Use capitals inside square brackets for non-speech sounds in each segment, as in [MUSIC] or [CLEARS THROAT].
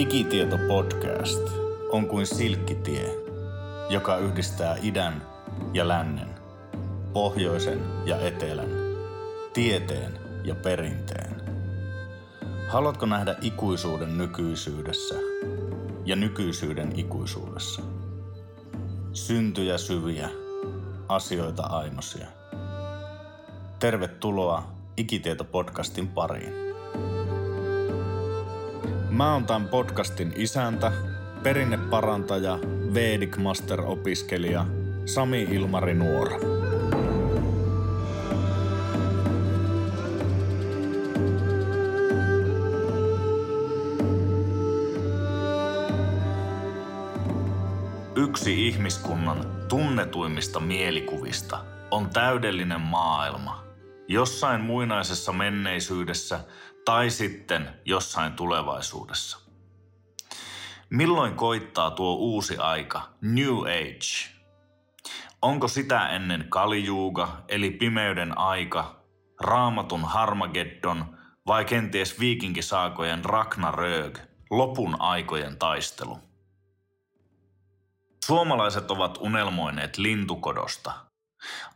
Ikitieto podcast on kuin silkkitie, joka yhdistää idän ja lännen, pohjoisen ja etelän, tieteen ja perinteen. Haluatko nähdä ikuisuuden nykyisyydessä ja nykyisyyden ikuisuudessa? Syntyjä syviä, asioita ainosia. Tervetuloa Ikitieto-podcastin pariin. Mä oon tämän podcastin isäntä, perinneparantaja, Vedic Master-opiskelija Sami Ilmari Nuora. Yksi ihmiskunnan tunnetuimmista mielikuvista on täydellinen maailma. Jossain muinaisessa menneisyydessä tai sitten jossain tulevaisuudessa. Milloin koittaa tuo uusi aika, New Age? Onko sitä ennen Kalijuuga, eli pimeyden aika, raamatun Harmageddon vai kenties viikinkisaakojen Ragnarök, lopun aikojen taistelu? Suomalaiset ovat unelmoineet lintukodosta,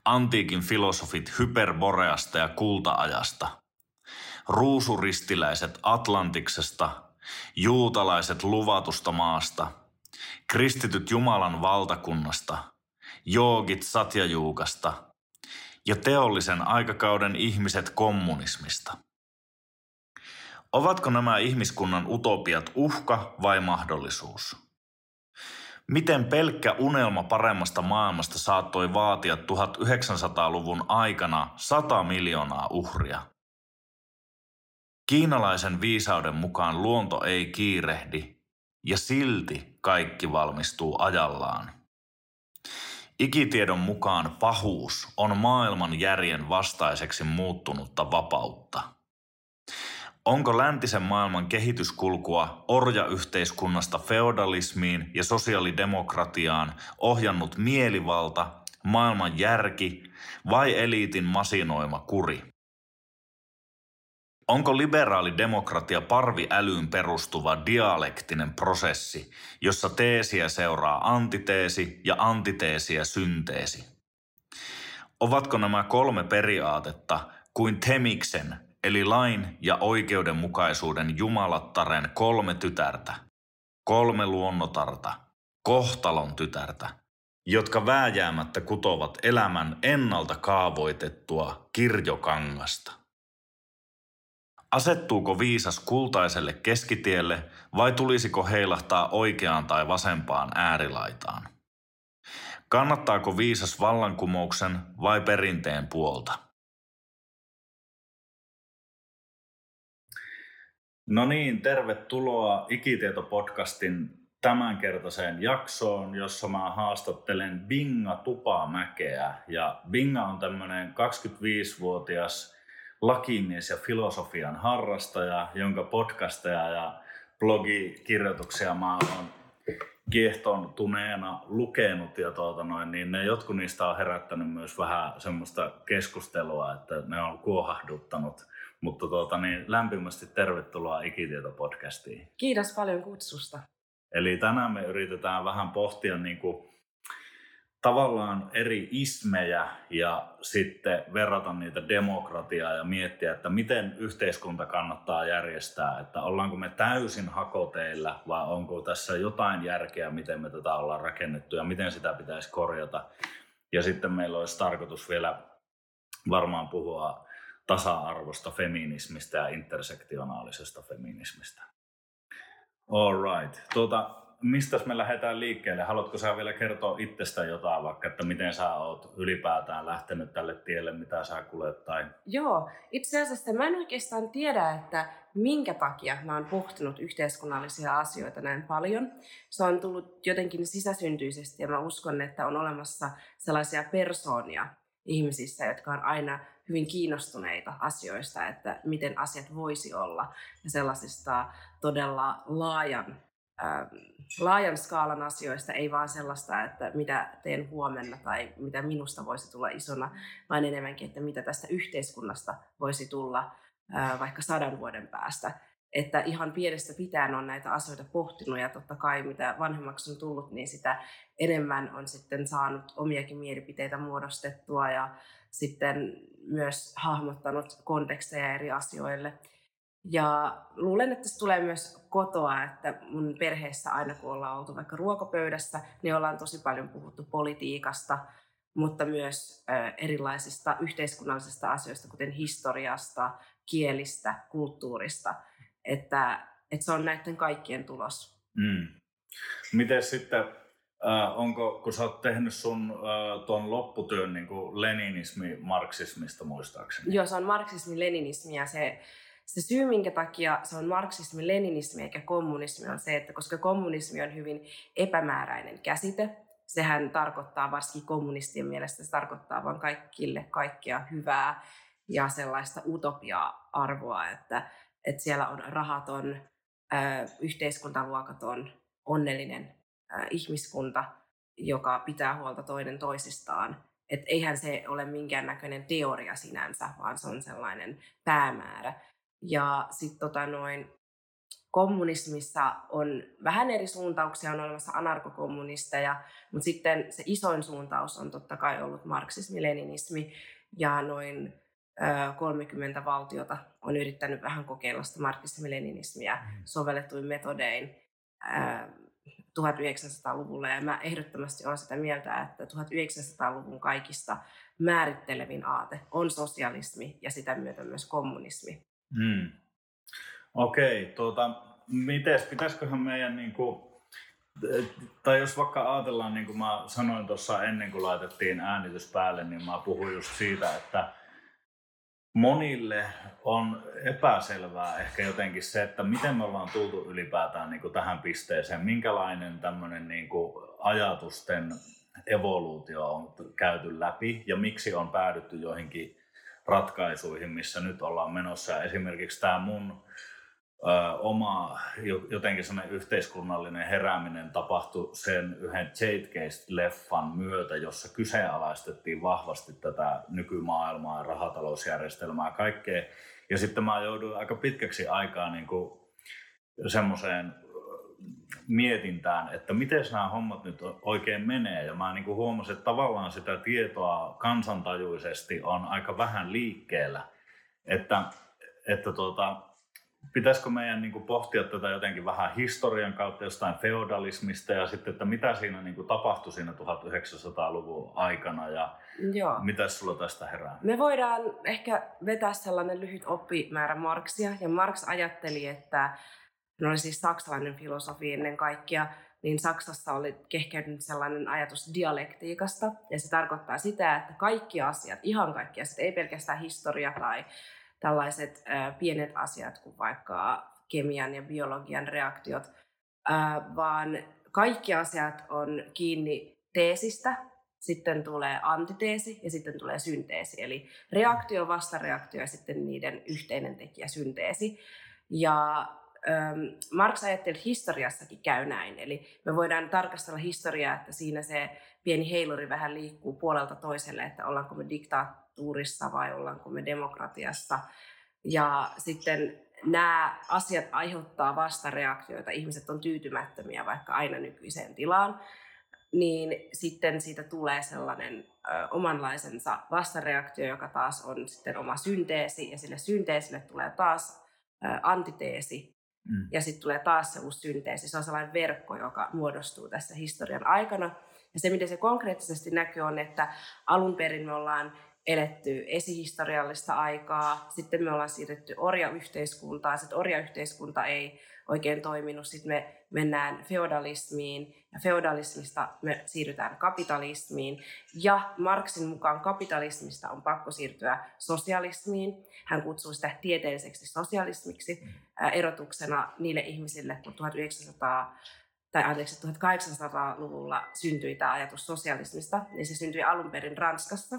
antiikin filosofit hyperboreasta ja kultaajasta, ruusuristiläiset Atlantiksesta, juutalaiset luvatusta maasta, kristityt Jumalan valtakunnasta, joogit satjajuukasta ja teollisen aikakauden ihmiset kommunismista. Ovatko nämä ihmiskunnan utopiat uhka vai mahdollisuus? Miten pelkkä unelma paremmasta maailmasta saattoi vaatia 1900-luvun aikana 100 miljoonaa uhria? Kiinalaisen viisauden mukaan luonto ei kiirehdi ja silti kaikki valmistuu ajallaan. Ikitiedon mukaan pahuus on maailman järjen vastaiseksi muuttunutta vapautta – Onko läntisen maailman kehityskulkua orjayhteiskunnasta feodalismiin ja sosiaalidemokratiaan ohjannut mielivalta, maailman järki vai eliitin masinoima kuri? Onko liberaali demokratia parviälyyn perustuva dialektinen prosessi, jossa teesiä seuraa antiteesi ja antiteesiä synteesi? Ovatko nämä kolme periaatetta kuin Temiksen eli lain ja oikeudenmukaisuuden jumalattaren kolme tytärtä, kolme luonnotarta, kohtalon tytärtä, jotka vääjäämättä kutovat elämän ennalta kaavoitettua kirjokangasta. Asettuuko viisas kultaiselle keskitielle vai tulisiko heilahtaa oikeaan tai vasempaan äärilaitaan? Kannattaako viisas vallankumouksen vai perinteen puolta? No niin, tervetuloa Ikitieto-podcastin tämänkertaiseen jaksoon, jossa mä haastattelen Binga Tupamäkeä. Ja Binga on tämmöinen 25-vuotias lakimies ja filosofian harrastaja, jonka podcasteja ja blogikirjoituksia mä oon kiehtontuneena lukenut ja tuota noin, niin ne jotkut niistä on herättänyt myös vähän semmoista keskustelua, että ne on kuohahduttanut – mutta tuota, niin lämpimästi tervetuloa Ikitieto-podcastiin. Kiitos paljon kutsusta. Eli tänään me yritetään vähän pohtia niin kuin, tavallaan eri ismejä ja sitten verrata niitä demokratiaa ja miettiä, että miten yhteiskunta kannattaa järjestää, että ollaanko me täysin hakoteilla vai onko tässä jotain järkeä, miten me tätä ollaan rakennettu ja miten sitä pitäisi korjata. Ja sitten meillä olisi tarkoitus vielä varmaan puhua tasa-arvosta feminismistä ja intersektionaalisesta feminismistä. All right. Tuota, mistä me lähdetään liikkeelle? Haluatko sä vielä kertoa itsestä jotain, vaikka että miten sä oot ylipäätään lähtenyt tälle tielle, mitä sä kulet? Tai... Joo, itse asiassa mä en oikeastaan tiedä, että minkä takia mä oon pohtinut yhteiskunnallisia asioita näin paljon. Se on tullut jotenkin sisäsyntyisesti ja mä uskon, että on olemassa sellaisia persoonia ihmisissä, jotka on aina hyvin kiinnostuneita asioista, että miten asiat voisi olla ja sellaisista todella laajan, äh, laajan skaalan asioista, ei vaan sellaista, että mitä teen huomenna tai mitä minusta voisi tulla isona, vaan enemmänkin, että mitä tästä yhteiskunnasta voisi tulla äh, vaikka sadan vuoden päästä. että ihan pienestä pitäen on näitä asioita pohtinut ja totta kai mitä vanhemmaksi on tullut, niin sitä enemmän on sitten saanut omiakin mielipiteitä muodostettua ja sitten myös hahmottanut konteksteja eri asioille. Ja luulen, että se tulee myös kotoa, että mun perheessä aina kun ollaan oltu vaikka ruokapöydässä, niin ollaan tosi paljon puhuttu politiikasta, mutta myös erilaisista yhteiskunnallisista asioista, kuten historiasta, kielistä, kulttuurista. Että, että se on näiden kaikkien tulos. Mm. Miten sitten Äh, onko, kun sä oot tehnyt sun äh, tuon lopputyön niin kuin leninismi marksismista muistaakseni? Joo, se on marksismi leninismi ja se, se syy, minkä takia se on marksismi leninismi eikä kommunismi on se, että koska kommunismi on hyvin epämääräinen käsite, sehän tarkoittaa varsinkin kommunistien mielestä, se tarkoittaa vain kaikille kaikkea hyvää ja sellaista utopia-arvoa, että, että siellä on rahaton, yhteiskuntaluokaton, onnellinen ihmiskunta, joka pitää huolta toinen toisistaan. Et eihän se ole minkäännäköinen teoria sinänsä, vaan se on sellainen päämäärä. Ja sitten tota noin, kommunismissa on vähän eri suuntauksia, on olemassa anarkokommunisteja, mutta sitten se isoin suuntaus on totta kai ollut marksismi-leninismi ja noin 30 valtiota on yrittänyt vähän kokeilla sitä marksismi-leninismiä mm. sovelletuin metodein 1900-luvulla ja mä ehdottomasti olen sitä mieltä, että 1900-luvun kaikista määrittelevin aate on sosialismi ja sitä myötä myös kommunismi. Hmm. Okei, tuota, mites, pitäisiköhän meidän niin kuin, tai jos vaikka ajatellaan, niin kuin mä sanoin tuossa ennen kuin laitettiin äänitys päälle, niin mä puhuin just siitä, että monille on epäselvää ehkä jotenkin se, että miten me ollaan tultu ylipäätään niin kuin tähän pisteeseen, minkälainen tämmöinen niin kuin ajatusten evoluutio on käyty läpi ja miksi on päädytty joihinkin ratkaisuihin, missä nyt ollaan menossa. Esimerkiksi tämä mun oma jotenkin sellainen yhteiskunnallinen herääminen tapahtui sen yhden Jadecase-leffan myötä, jossa kyseenalaistettiin vahvasti tätä nykymaailmaa, rahatalousjärjestelmää, kaikkea. Ja sitten mä jouduin aika pitkäksi aikaa niin kuin semmoiseen mietintään, että miten nämä hommat nyt oikein menee. Ja mä niin kuin huomasin, että tavallaan sitä tietoa kansantajuisesti on aika vähän liikkeellä. Että, että tuota, pitäisikö meidän niin kuin pohtia tätä jotenkin vähän historian kautta jostain feodalismista ja sitten, että mitä siinä niin kuin tapahtui siinä 1900-luvun aikana ja Joo. mitä sulla tästä herää? Me voidaan ehkä vetää sellainen lyhyt oppimäärä Marksia ja Marx ajatteli, että no oli siis saksalainen filosofi ennen kaikkea, niin Saksassa oli kehkeytynyt sellainen ajatus dialektiikasta, ja se tarkoittaa sitä, että kaikki asiat, ihan kaikki asiat, ei pelkästään historia tai tällaiset äh, pienet asiat kuin vaikka kemian ja biologian reaktiot, äh, vaan kaikki asiat on kiinni teesistä, sitten tulee antiteesi ja sitten tulee synteesi. Eli reaktio, vastareaktio ja sitten niiden yhteinen tekijä, synteesi. Ja ähm, Marx ajatteli, että historiassakin käy näin. Eli me voidaan tarkastella historiaa, että siinä se pieni heiluri vähän liikkuu puolelta toiselle, että ollaanko me diktatuurissa vai ollaanko me demokratiassa. Ja sitten nämä asiat aiheuttaa vastareaktioita, ihmiset on tyytymättömiä vaikka aina nykyiseen tilaan, niin sitten siitä tulee sellainen ö, omanlaisensa vastareaktio, joka taas on sitten oma synteesi, ja sille synteesille tulee taas antiteesi, mm. ja sitten tulee taas se uusi synteesi. Se on sellainen verkko, joka muodostuu tässä historian aikana. Ja se, miten se konkreettisesti näkyy, on, että alun perin me ollaan eletty esihistoriallista aikaa, sitten me ollaan siirretty orjayhteiskuntaan, sitten orjayhteiskunta ei oikein toiminut, sitten me mennään feodalismiin ja feodalismista me siirrytään kapitalismiin ja Marxin mukaan kapitalismista on pakko siirtyä sosialismiin. Hän kutsuu sitä tieteelliseksi sosialismiksi mm. erotuksena niille ihmisille, kun 1900 tai anteeksi, 1800-luvulla syntyi tämä ajatus sosialismista, niin se syntyi alun perin Ranskassa.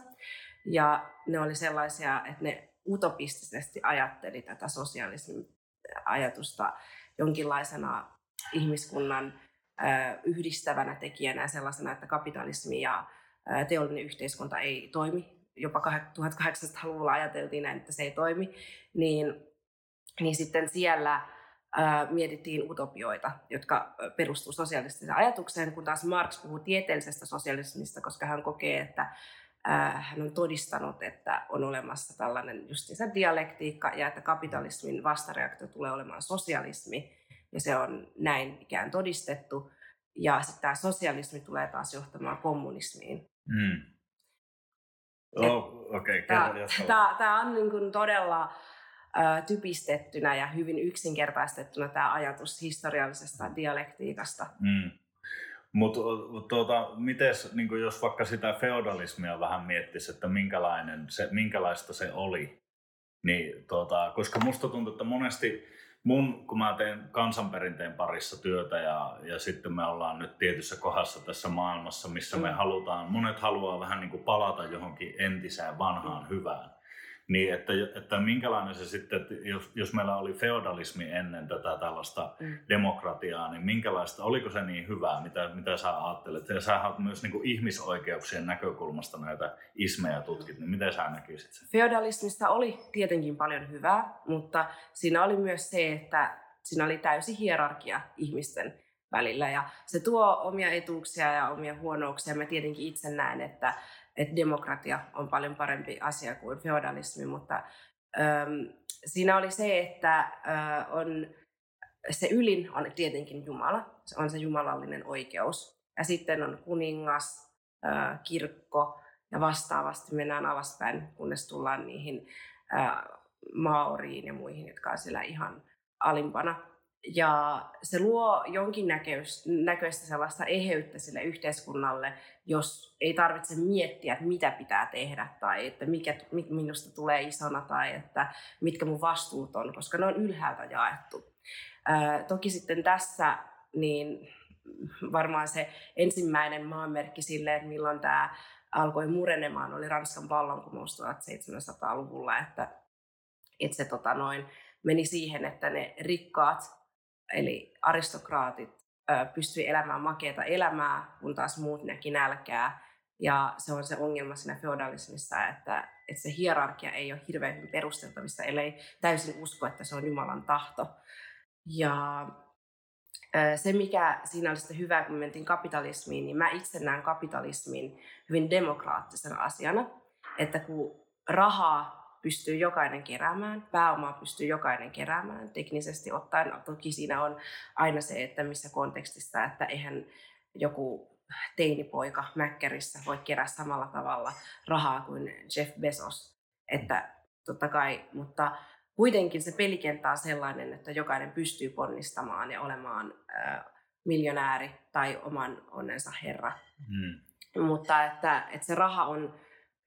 Ja ne oli sellaisia, että ne utopistisesti ajatteli tätä sosiaalismin ajatusta jonkinlaisena ihmiskunnan yhdistävänä tekijänä sellaisena, että kapitalismi ja teollinen yhteiskunta ei toimi. Jopa 1800-luvulla ajateltiin näin, että se ei toimi. Niin, niin sitten siellä mietittiin utopioita, jotka perustuu sosialistiseen ajatukseen, kun taas Marx puhuu tieteellisestä sosialismista, koska hän kokee, että hän on todistanut, että on olemassa tällainen justiinsa dialektiikka ja että kapitalismin vastareaktio tulee olemaan sosialismi ja se on näin ikään todistettu. Ja sitten tämä sosialismi tulee taas johtamaan kommunismiin. Mm. Oh, okay, tämä on niin kuin todella typistettynä ja hyvin yksinkertaistettuna tämä ajatus historiallisesta dialektiikasta. Mm. Mutta tuota, mites, niin jos vaikka sitä feodalismia vähän miettisi, että minkälainen se, minkälaista se oli, niin tuota, koska musta tuntuu, että monesti mun, kun mä teen kansanperinteen parissa työtä ja, ja sitten me ollaan nyt tietyssä kohdassa tässä maailmassa, missä me mm. halutaan, monet haluaa vähän niin kuin palata johonkin entiseen vanhaan mm. hyvään. Niin, että, että minkälainen se sitten, että jos, jos meillä oli feodalismi ennen tätä tällaista mm. demokratiaa, niin minkälaista, oliko se niin hyvää, mitä, mitä sä ajattelet? Ja sä oot myös niin kuin ihmisoikeuksien näkökulmasta näitä ismejä tutkit, niin miten sä näkisit sen? Feodalismista oli tietenkin paljon hyvää, mutta siinä oli myös se, että siinä oli täysi hierarkia ihmisten välillä ja se tuo omia etuuksia ja omia huonouksia. Mä tietenkin itse näen, että että demokratia on paljon parempi asia kuin feodalismi, mutta äm, siinä oli se, että ä, on, se ylin on tietenkin Jumala, se on se jumalallinen oikeus. Ja sitten on kuningas, ä, kirkko ja vastaavasti mennään alaspäin, kunnes tullaan niihin ä, maoriin ja muihin, jotka on siellä ihan alimpana. Ja se luo jonkin näköistä sellaista eheyttä sille yhteiskunnalle, jos ei tarvitse miettiä, että mitä pitää tehdä tai että mikä minusta tulee isona tai että mitkä mun vastuut on, koska ne on ylhäältä jaettu. Ää, toki sitten tässä niin varmaan se ensimmäinen maanmerkki sille, että milloin tämä alkoi murenemaan, oli Ranskan vallankumous 1700-luvulla, että, että se tota noin, meni siihen, että ne rikkaat eli aristokraatit pystyi elämään makeata elämää, kun taas muut näki nälkää. Ja se on se ongelma siinä feodalismissa, että, että se hierarkia ei ole hirveän perusteltavissa, ellei täysin usko, että se on Jumalan tahto. Ja se, mikä siinä oli sitten hyvä, kun mentiin kapitalismiin, niin mä itse näen kapitalismin hyvin demokraattisena asiana. Että kun rahaa pystyy jokainen keräämään, pääomaa pystyy jokainen keräämään teknisesti ottaen. No, toki siinä on aina se, että missä kontekstissa, että eihän joku teinipoika Mäkkärissä voi kerää samalla tavalla rahaa kuin Jeff Bezos. Että totta kai, mutta kuitenkin se pelikenttä on sellainen, että jokainen pystyy ponnistamaan ja olemaan äh, miljonääri tai oman onnensa herra. Mm. Mutta että, että se raha on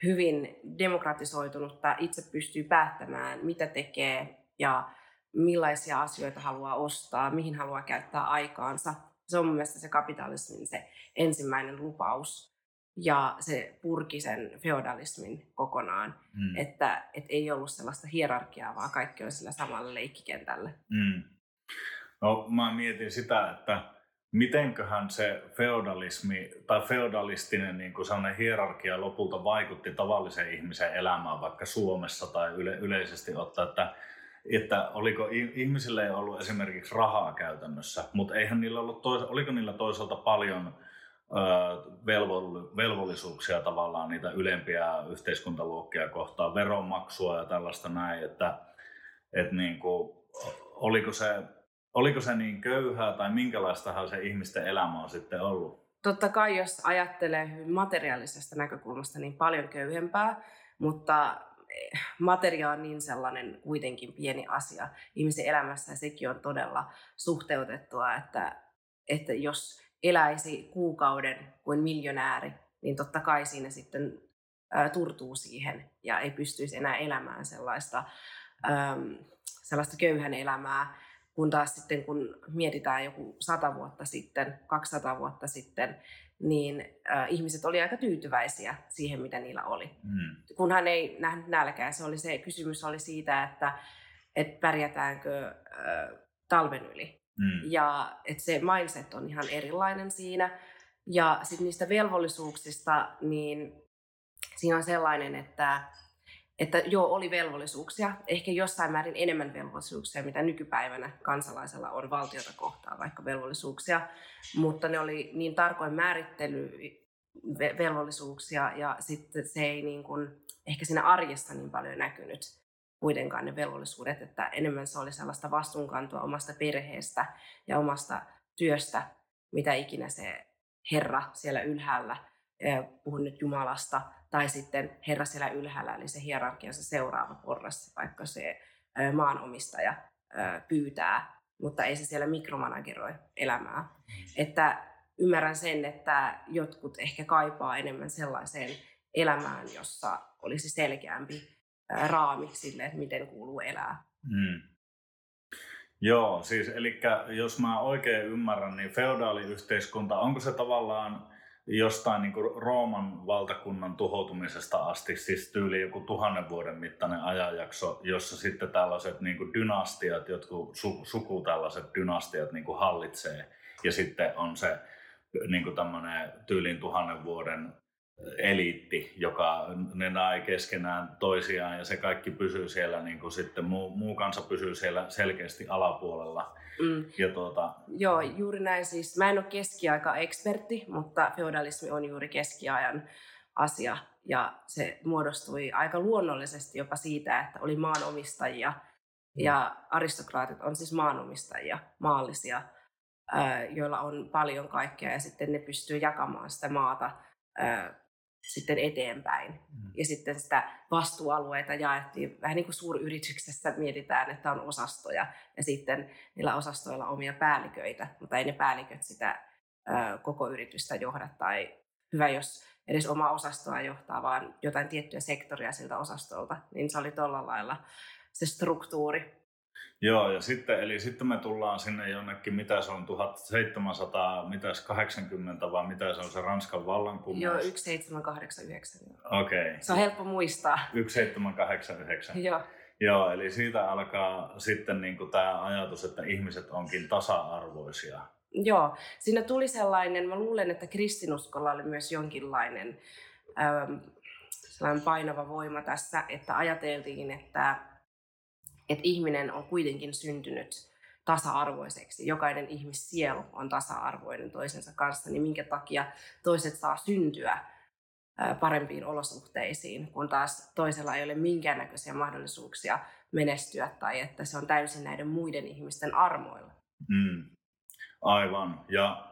hyvin demokratisoitunutta, itse pystyy päättämään, mitä tekee ja millaisia asioita haluaa ostaa, mihin haluaa käyttää aikaansa. Se on mun mielestä se kapitalismin se ensimmäinen lupaus. Ja se purki sen feodalismin kokonaan, mm. että et ei ollut sellaista hierarkiaa, vaan kaikki on sillä samalla leikkikentällä. Mm. No mä mietin sitä, että mitenköhän se feodalismi tai feodalistinen niin kuin hierarkia lopulta vaikutti tavallisen ihmisen elämään vaikka Suomessa tai yle, yleisesti ottaa, että, että oliko ihmisille ollut esimerkiksi rahaa käytännössä, mutta eihän niillä ollut tois, oliko niillä toisaalta paljon velvollisuuksia tavallaan niitä ylempiä yhteiskuntaluokkia kohtaan, veronmaksua ja tällaista näin, että, että niin kuin, oliko se oliko se niin köyhää tai minkälaistahan se ihmisten elämä on sitten ollut? Totta kai, jos ajattelee hyvin materiaalisesta näkökulmasta, niin paljon köyhempää, mutta eh, materia on niin sellainen kuitenkin pieni asia ihmisen elämässä ja sekin on todella suhteutettua, että, että jos eläisi kuukauden kuin miljonääri, niin totta kai siinä sitten turtuu siihen ja ei pystyisi enää elämään sellaista, sellaista köyhän elämää. Kun taas sitten kun mietitään joku sata vuotta sitten, 200 vuotta sitten, niin äh, ihmiset oli aika tyytyväisiä siihen, mitä niillä oli. Mm. Kun hän ei nähnyt nälkää, se, oli se kysymys oli siitä, että, että pärjätäänkö äh, talven yli. Mm. Ja että se mindset on ihan erilainen siinä. Ja sitten niistä velvollisuuksista, niin siinä on sellainen, että että joo, oli velvollisuuksia, ehkä jossain määrin enemmän velvollisuuksia, mitä nykypäivänä kansalaisella on valtiota kohtaan, vaikka velvollisuuksia, mutta ne oli niin tarkoin määrittely velvollisuuksia ja sitten se ei niin kuin, ehkä siinä arjessa niin paljon näkynyt kuitenkaan ne velvollisuudet, että enemmän se oli sellaista vastuunkantoa omasta perheestä ja omasta työstä, mitä ikinä se Herra siellä ylhäällä, puhun nyt Jumalasta, tai sitten Herra siellä ylhäällä, eli se hierarkiansa seuraava porras, vaikka se maanomistaja pyytää, mutta ei se siellä mikromanageroi elämää. Mm. Että ymmärrän sen, että jotkut ehkä kaipaa enemmän sellaiseen elämään, jossa olisi selkeämpi raami sille, että miten kuuluu elää. Mm. Joo, siis eli jos mä oikein ymmärrän, niin feodaaliyhteiskunta, onko se tavallaan jostain niin Rooman valtakunnan tuhoutumisesta asti, siis tyyli joku tuhannen vuoden mittainen ajanjakso, jossa sitten tällaiset niin dynastiat, jotkut su, suku tällaiset dynastiat niin hallitsee. Ja sitten on se niin tämmöinen tyylin tuhannen vuoden eliitti, joka ne näe keskenään toisiaan ja se kaikki pysyy siellä, niin kuin sitten muu, muu kansa pysyy siellä selkeästi alapuolella. Mm. Ja tuota... Joo, juuri näin siis. Mä en ole keskiaika-ekspertti, mutta feudalismi on juuri keskiajan asia ja se muodostui aika luonnollisesti jopa siitä, että oli maanomistajia mm. ja aristokraatit on siis maanomistajia, maallisia, joilla on paljon kaikkea ja sitten ne pystyy jakamaan sitä maata sitten eteenpäin. Mm. Ja sitten sitä vastuualueita jaettiin vähän niin kuin suuryrityksessä mietitään, että on osastoja ja sitten niillä osastoilla omia päälliköitä, mutta ei ne päälliköt sitä ö, koko yritystä johda tai hyvä, jos edes oma osastoa johtaa, vaan jotain tiettyä sektoria siltä osastolta, niin se oli tuolla lailla se struktuuri. Joo, ja sitten, eli sitten me tullaan sinne jonnekin, mitä se on, 1700, mitä 80 vai mitä se on se Ranskan vallankumous? Joo, 1789. Okei. Okay. Se on helppo muistaa. 1789. Joo. Joo, eli siitä alkaa sitten niin kuin tämä ajatus, että ihmiset onkin tasa-arvoisia. Joo, siinä tuli sellainen, mä luulen, että kristinuskolla oli myös jonkinlainen ähm, sellainen painava voima tässä, että ajateltiin, että että ihminen on kuitenkin syntynyt tasa-arvoiseksi. Jokainen ihmissielu on tasa-arvoinen toisensa kanssa, niin minkä takia toiset saa syntyä parempiin olosuhteisiin, kun taas toisella ei ole minkäännäköisiä mahdollisuuksia menestyä tai että se on täysin näiden muiden ihmisten armoilla. Mm, aivan. Ja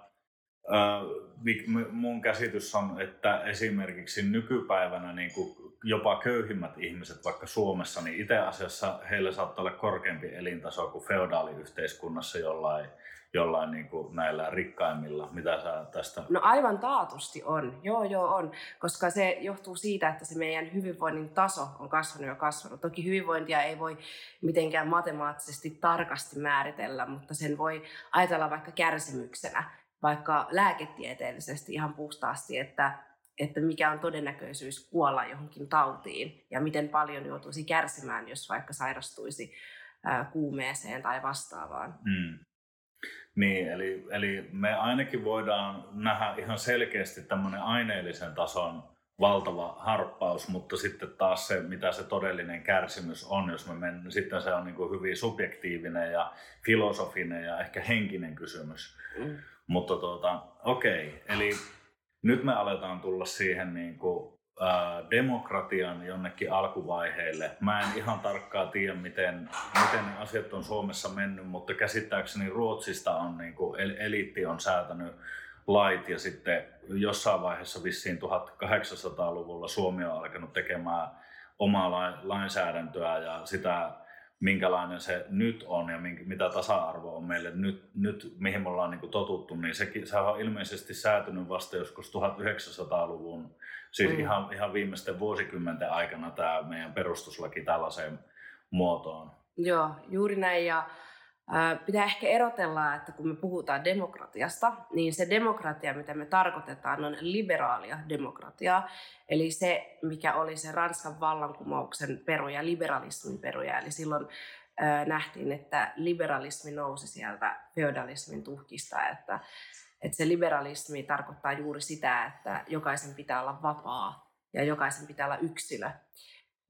äh, mun käsitys on, että esimerkiksi nykypäivänä niin kuin jopa köyhimmät ihmiset vaikka Suomessa, niin itse asiassa heillä saattaa olla korkeampi elintaso kuin feodaaliyhteiskunnassa jollain, jollain niin kuin näillä rikkaimmilla. Mitä sä tästä? No aivan taatusti on. Joo, joo on. Koska se johtuu siitä, että se meidän hyvinvoinnin taso on kasvanut ja kasvanut. Toki hyvinvointia ei voi mitenkään matemaattisesti tarkasti määritellä, mutta sen voi ajatella vaikka kärsimyksenä, vaikka lääketieteellisesti ihan puhtaasti, että että mikä on todennäköisyys kuolla johonkin tautiin ja miten paljon joutuisi kärsimään, jos vaikka sairastuisi kuumeeseen tai vastaavaan. Mm. Niin, eli, eli me ainakin voidaan nähdä ihan selkeästi tämmöinen aineellisen tason valtava harppaus, mutta sitten taas se, mitä se todellinen kärsimys on, jos me mennään, sitten se on niin kuin hyvin subjektiivinen ja filosofinen ja ehkä henkinen kysymys. Mm. Mutta tuota, okei, okay. eli nyt me aletaan tulla siihen niin kuin, ää, demokratian jonnekin alkuvaiheelle. Mä en ihan tarkkaan tiedä, miten, miten asiat on Suomessa mennyt, mutta käsittääkseni Ruotsista on niin kuin, eliitti on säätänyt lait ja sitten jossain vaiheessa vissiin 1800-luvulla Suomi on alkanut tekemään omaa lainsäädäntöä ja sitä minkälainen se nyt on ja minkä, mitä tasa-arvo on meille nyt, nyt mihin me ollaan niin kuin totuttu, niin sekin, se on ilmeisesti säätynyt vasta joskus 1900-luvun, siis mm. ihan, ihan viimeisten vuosikymmenten aikana tämä meidän perustuslaki tällaiseen muotoon. Joo, juuri näin ja Pitää ehkä erotella, että kun me puhutaan demokratiasta, niin se demokratia, mitä me tarkoitetaan, on liberaalia demokratiaa. Eli se, mikä oli se Ranskan vallankumouksen peruja, liberalismin peruja. Eli silloin nähtiin, että liberalismi nousi sieltä feodalismin tuhkista, että, että se liberalismi tarkoittaa juuri sitä, että jokaisen pitää olla vapaa ja jokaisen pitää olla yksilö.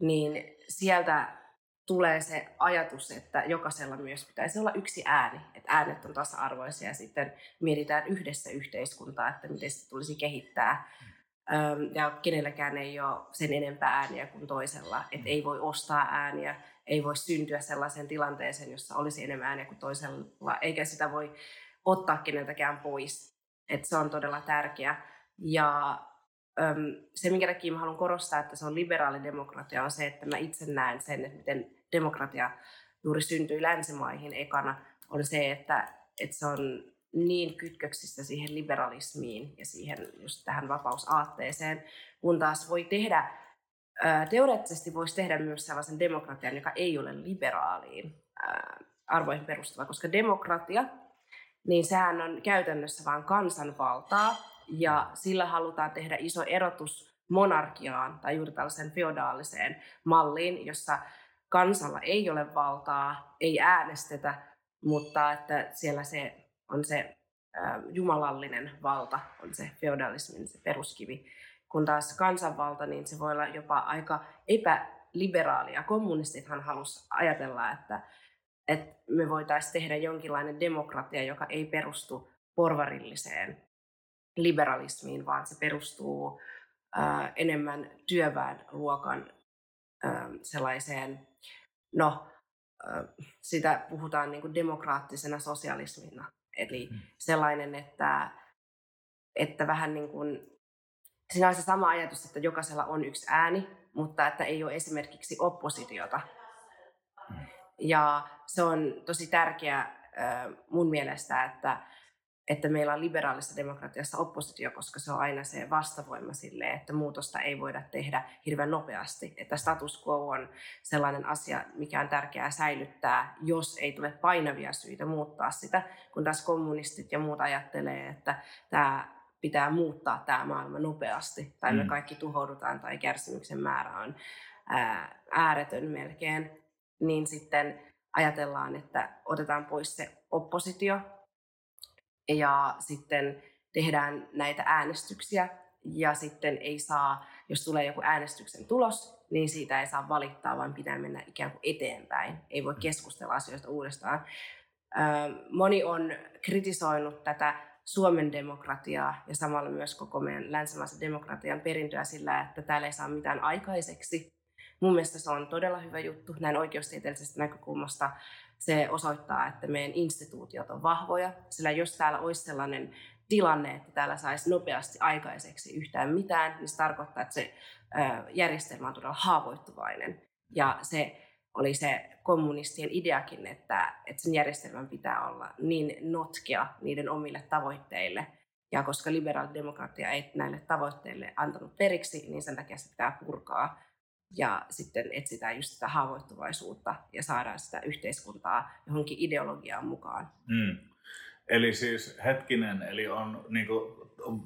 niin sieltä tulee se ajatus, että jokaisella myös pitäisi olla yksi ääni, että äänet on tasa-arvoisia ja sitten mietitään yhdessä yhteiskuntaa, että miten sitä tulisi kehittää. Ja kenelläkään ei ole sen enempää ääniä kuin toisella, että ei voi ostaa ääniä, ei voi syntyä sellaiseen tilanteeseen, jossa olisi enemmän ääniä kuin toisella, eikä sitä voi ottaa keneltäkään pois. Että se on todella tärkeä. Ja se, minkä takia mä haluan korostaa, että se on liberaali demokratia, on se, että mä itse näen sen, että miten demokratia juuri syntyi länsimaihin ekana, on se, että, että se on niin kytköksissä siihen liberalismiin ja siihen just tähän vapausaatteeseen, kun taas voi tehdä, teoreettisesti voisi tehdä myös sellaisen demokratian, joka ei ole liberaaliin arvoihin perustuva, koska demokratia, niin sehän on käytännössä vain kansanvaltaa, ja sillä halutaan tehdä iso erotus monarkiaan tai juuri tällaiseen feodaaliseen malliin, jossa kansalla ei ole valtaa, ei äänestetä, mutta että siellä se on se äh, jumalallinen valta, on se feodalismin se peruskivi. Kun taas kansanvalta, niin se voi olla jopa aika epäliberaalia. Kommunistithan halusi ajatella, että, että me voitaisiin tehdä jonkinlainen demokratia, joka ei perustu porvarilliseen liberalismiin, vaan se perustuu äh, enemmän työväenluokan sellaiseen, no äh, sitä puhutaan niin kuin demokraattisena sosialismina. Eli mm. sellainen, että, että vähän niin kuin, siinä on se sama ajatus, että jokaisella on yksi ääni, mutta että ei ole esimerkiksi oppositiota. Mm. Ja se on tosi tärkeää mun mielestä, että että meillä on liberaalissa demokratiassa oppositio, koska se on aina se vastavoima sille, että muutosta ei voida tehdä hirveän nopeasti. Että status quo on sellainen asia, mikä on tärkeää säilyttää, jos ei tule painavia syitä muuttaa sitä, kun taas kommunistit ja muut ajattelee, että tämä pitää muuttaa tämä maailma nopeasti, tai me mm. kaikki tuhoudutaan, tai kärsimyksen määrä on ääretön melkein, niin sitten ajatellaan, että otetaan pois se oppositio, ja sitten tehdään näitä äänestyksiä ja sitten ei saa, jos tulee joku äänestyksen tulos, niin siitä ei saa valittaa, vaan pitää mennä ikään kuin eteenpäin. Ei voi keskustella asioista uudestaan. Moni on kritisoinut tätä Suomen demokratiaa ja samalla myös koko meidän länsimaisen demokratian perintöä sillä, että täällä ei saa mitään aikaiseksi. Mun mielestä se on todella hyvä juttu näin oikeustieteellisestä näkökulmasta se osoittaa, että meidän instituutiot on vahvoja, sillä jos täällä olisi sellainen tilanne, että täällä saisi nopeasti aikaiseksi yhtään mitään, niin se tarkoittaa, että se järjestelmä on todella haavoittuvainen. Ja se oli se kommunistien ideakin, että, että sen järjestelmän pitää olla niin notkea niiden omille tavoitteille. Ja koska liberaalidemokratia ei näille tavoitteille antanut periksi, niin sen takia se pitää purkaa ja sitten etsitään just sitä haavoittuvaisuutta ja saadaan sitä yhteiskuntaa johonkin ideologiaan mukaan. Mm. Eli siis hetkinen, eli on niin kuin,